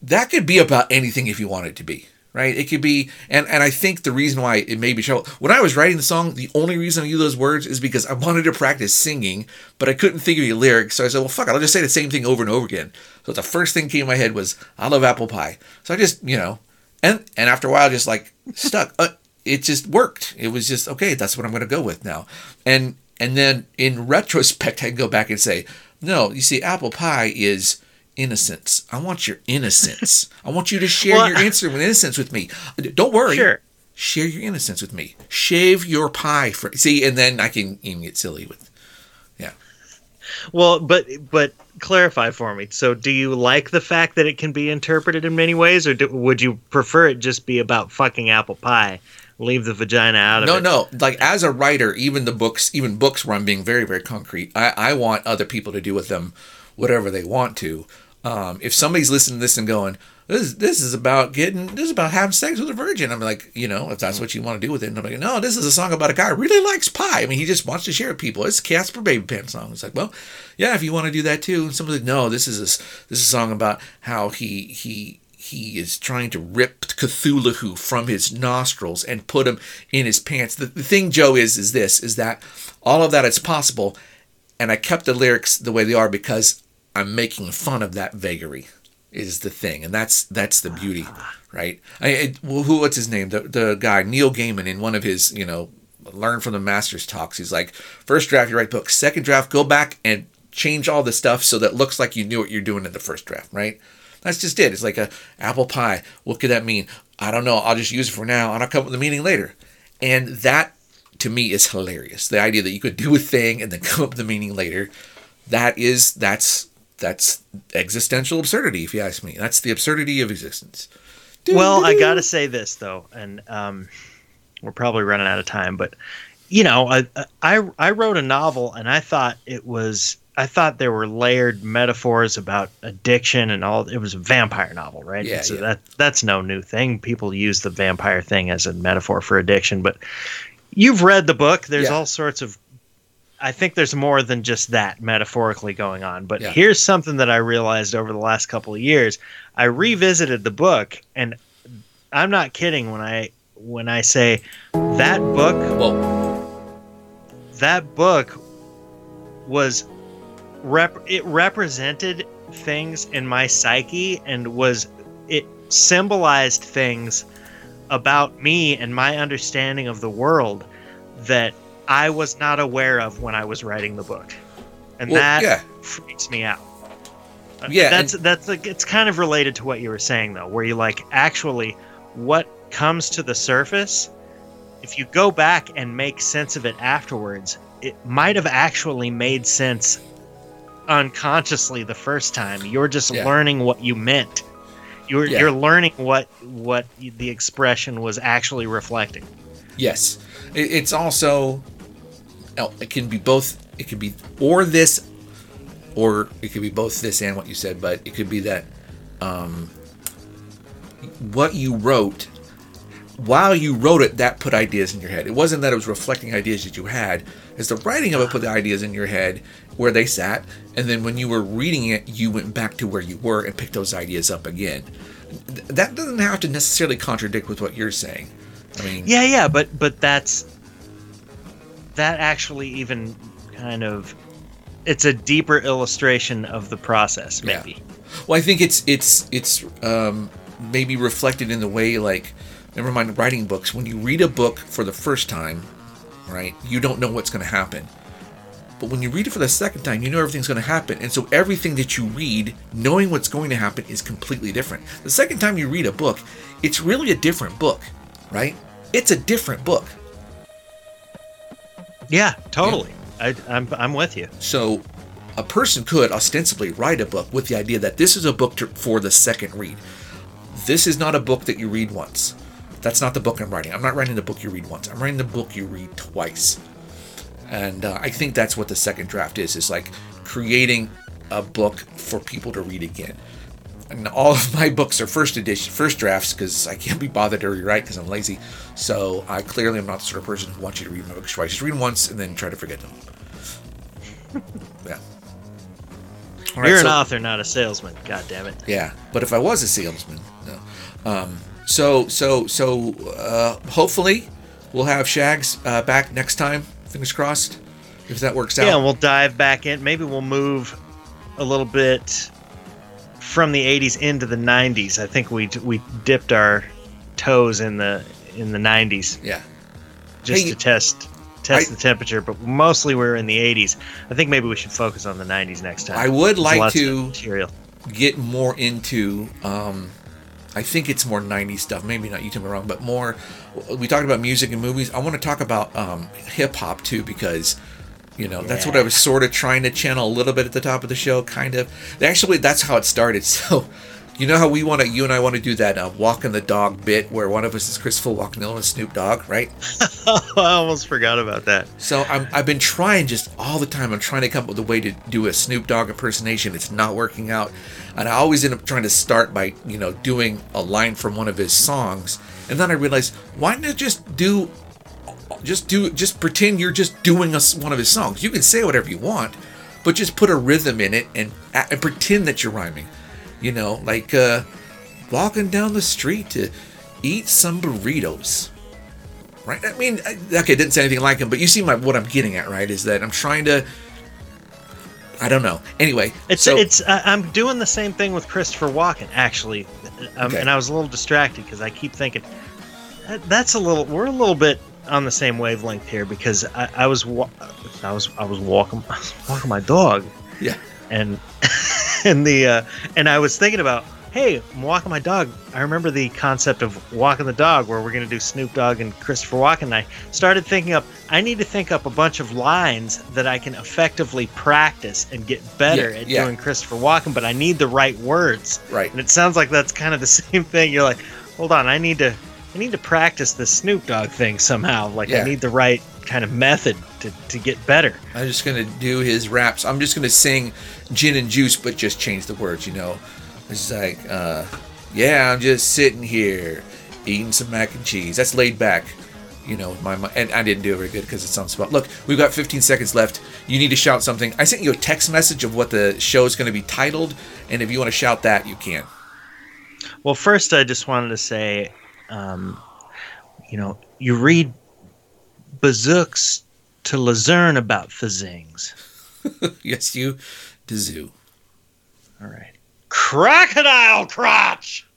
that could be about anything if you want it to be right? It could be and and I think the reason why it may be trouble when I was writing the song the only reason I used those words is because I wanted to practice singing but I couldn't think of any lyrics so I said well fuck it I'll just say the same thing over and over again. So the first thing came in my head was I love apple pie. So I just you know and and after a while just like stuck. Uh, it just worked. It was just okay that's what i'm going to go with now. And and then in retrospect *laughs* i can go back and say no you see apple pie is innocence i want your innocence *laughs* i want you to share Well, your *laughs* answer with innocence with me don't worry Sure. share your innocence with me shave your pie for see and then i can even get silly with yeah Well, but but clarify for me. So, do you like the fact that it can be interpreted in many ways, or do, would you prefer it just be about fucking apple pie? Leave the vagina out of no it. No, no like as a writer even the books even books where i'm being very very concrete i i want other people to do with them whatever they want to um if somebody's listening to this and going this is, this is about getting this is about having sex with a virgin. I'm like you know if that's what you want to do with it. And i'm like no this is a song about a guy who really likes pie. I mean he just wants to share it with people. It's a Caspar Babypants song. It's like well yeah if you want to do that too. And somebody's like no this is a, this is a song about how he he he is trying to rip Cthulhu from his nostrils and put him in his pants. The, the thing, Joe, is is this: is that all of that is possible, and I kept the lyrics the way they are because I'm making fun of that vagary. Is the thing, and that's that's the beauty, right? I, it, well, who what's his name? The the guy Neil Gaiman in one of his you know learn from the masters talks. He's like, first draft you write book, second draft go back and change all the stuff so that looks like you knew what you're doing in the first draft, right? That's just it. It's like a apple pie. What could that mean? I don't know. I'll just use it for now, and I'll come up with the meaning later. And that, to me, is hilarious. The idea that you could do a thing and then come up with the meaning later. That is that's that's existential absurdity, if you ask me. That's the absurdity of existence. Well, I gotta say this though, and um, we're probably running out of time, but you know, I, I I wrote a novel and I thought it was I thought there were layered metaphors about addiction and all. It was a vampire novel, right? Yeah, so yeah. that that's no new thing. People use the vampire thing as a metaphor for addiction, but you've read the book. There's Yeah. all sorts of. I think there's more than just that metaphorically going on. But Yeah. here's something that I realized over the last couple of years. I revisited the book, and I'm not kidding when I when I say that book Well, that book was rep it represented things in my psyche and was it symbolized things about me and my understanding of the world that I was not aware of when I was writing the book. And Well, that yeah. freaks me out. Uh, Yeah, That's that's like it's kind of related to what you were saying though, where you like actually what comes to the surface if you go back and make sense of it afterwards, it might have actually made sense unconsciously the first time. You're just Yeah. learning what you meant. You're Yeah. you're learning what what the expression was actually reflecting. Yes, it's also. Oh, It can be both. It could be or this, or it could be both this and what you said. But it could be that um, what you wrote while you wrote it, that put ideas in your head. It wasn't that it was reflecting ideas that you had. It's the writing of it put the ideas in your head where they sat, and then when you were reading it, you went back to where you were and picked those ideas up again. That doesn't have to necessarily contradict with what you're saying. I mean, Yeah, yeah, but but that's that actually even kind of it's a deeper illustration of the process, Yeah. maybe. Well, I think it's it's it's um, maybe reflected in the way like never mind writing books. When you read a book for the first time, right, you don't know what's going to happen. But when you read it for the second time, you know everything's going to happen, and so everything that you read, knowing what's going to happen, is completely different. The second time you read a book, it's really a different book, right? It's a different book. Yeah, totally. I, I'm I'm with you. So a person could ostensibly write a book with the idea that this is a book to, for the second read. This is not a book that you read once. That's not the book I'm writing. I'm not writing the book you read once. I'm writing the book you read twice. And uh, I think that's what the second draft is. Is like creating a book for people to read again. And all of my books are first edition, first drafts, because I can't be bothered to rewrite because I'm lazy. So I clearly am not the sort of person who wants you to read my books twice. Just read them once and then try to forget them. *laughs* yeah. All right, You're an so- author, not a salesman. God damn it. yeah, but if I was a salesman, no. Um, so so so uh, hopefully we'll have Shags uh, back next time. Fingers crossed. If that works out. Yeah, we'll dive back in. Maybe we'll move a little bit from the 80s into the 90s. I think we we dipped our toes in the in the 90s yeah. just Hey, to test test I- the temperature, but mostly we're in the 80s. I think maybe we should focus on the 90s next time. I would There's like to- material. Get more into. Um, I think it's more 90s stuff. Maybe not. You tell me wrong, but more. We talked about music and movies. I want to talk about um, hip hop too because. You know, that's what I was sort of trying to channel a little bit at the top of the show, kind of. Actually, that's how it started. *laughs* So, you know how we want to, you and I want to do that uh, walking the dog bit where one of us is Christopher Walken and Snoop Dogg, right? *laughs* I almost forgot about that. So I'm, I've been trying just all the time. I'm trying to come up with a way to do a Snoop Dogg impersonation. It's not working out, and I always end up trying to start by you know doing a line from one of his songs, and then I realized why not just do, just do, just pretend you're just doing a one of his songs. You can say whatever you want, but just put a rhythm in it and and pretend that you're rhyming. You know, like uh, walking down the street to eat some burritos right? I mean, I- okay, didn't say anything like him, but you see my what I'm getting at, right? Is that I'm trying to. I don't know. Anyway, It's so it's I I'm doing the same thing with Christopher Walken actually, um, Okay. and I was a little distracted because I keep thinking that's a little we're a little bit on the same wavelength here because I, I was wa- I was I was walking I was walking my dog. Yeah, and *laughs* and the uh, and I was thinking about hey I'm walking my dog. I remember the concept of walking the dog where we're gonna do Snoop Dogg and Christopher Walken. And I started thinking up I need to think up a bunch of lines that I can effectively practice and get better Yeah, at yeah. doing Christopher Walken but I need the right words. Right. and it sounds like that's kind of the *laughs* same thing. You're like hold on I need to I need to practice the Snoop Dogg thing somehow. Like Yeah. I need the right kind of method to, to get better. I'm just gonna do his raps. I'm just gonna sing gin and juice, but just change the words. You know, it's like, uh, yeah, I'm just sitting here eating some mac and cheese. That's laid back. You know, my, my and I didn't do it very good because it's on spot. Look, we've got 15 seconds left. You need to shout something. I sent you a text message of what the show is going to be titled, and if you want to shout that, you can. Well, first, I just wanted to say, um, you know, you read bazooks to learn about the zings. *laughs* yes, you, zoo. All right. Crocodile crotch!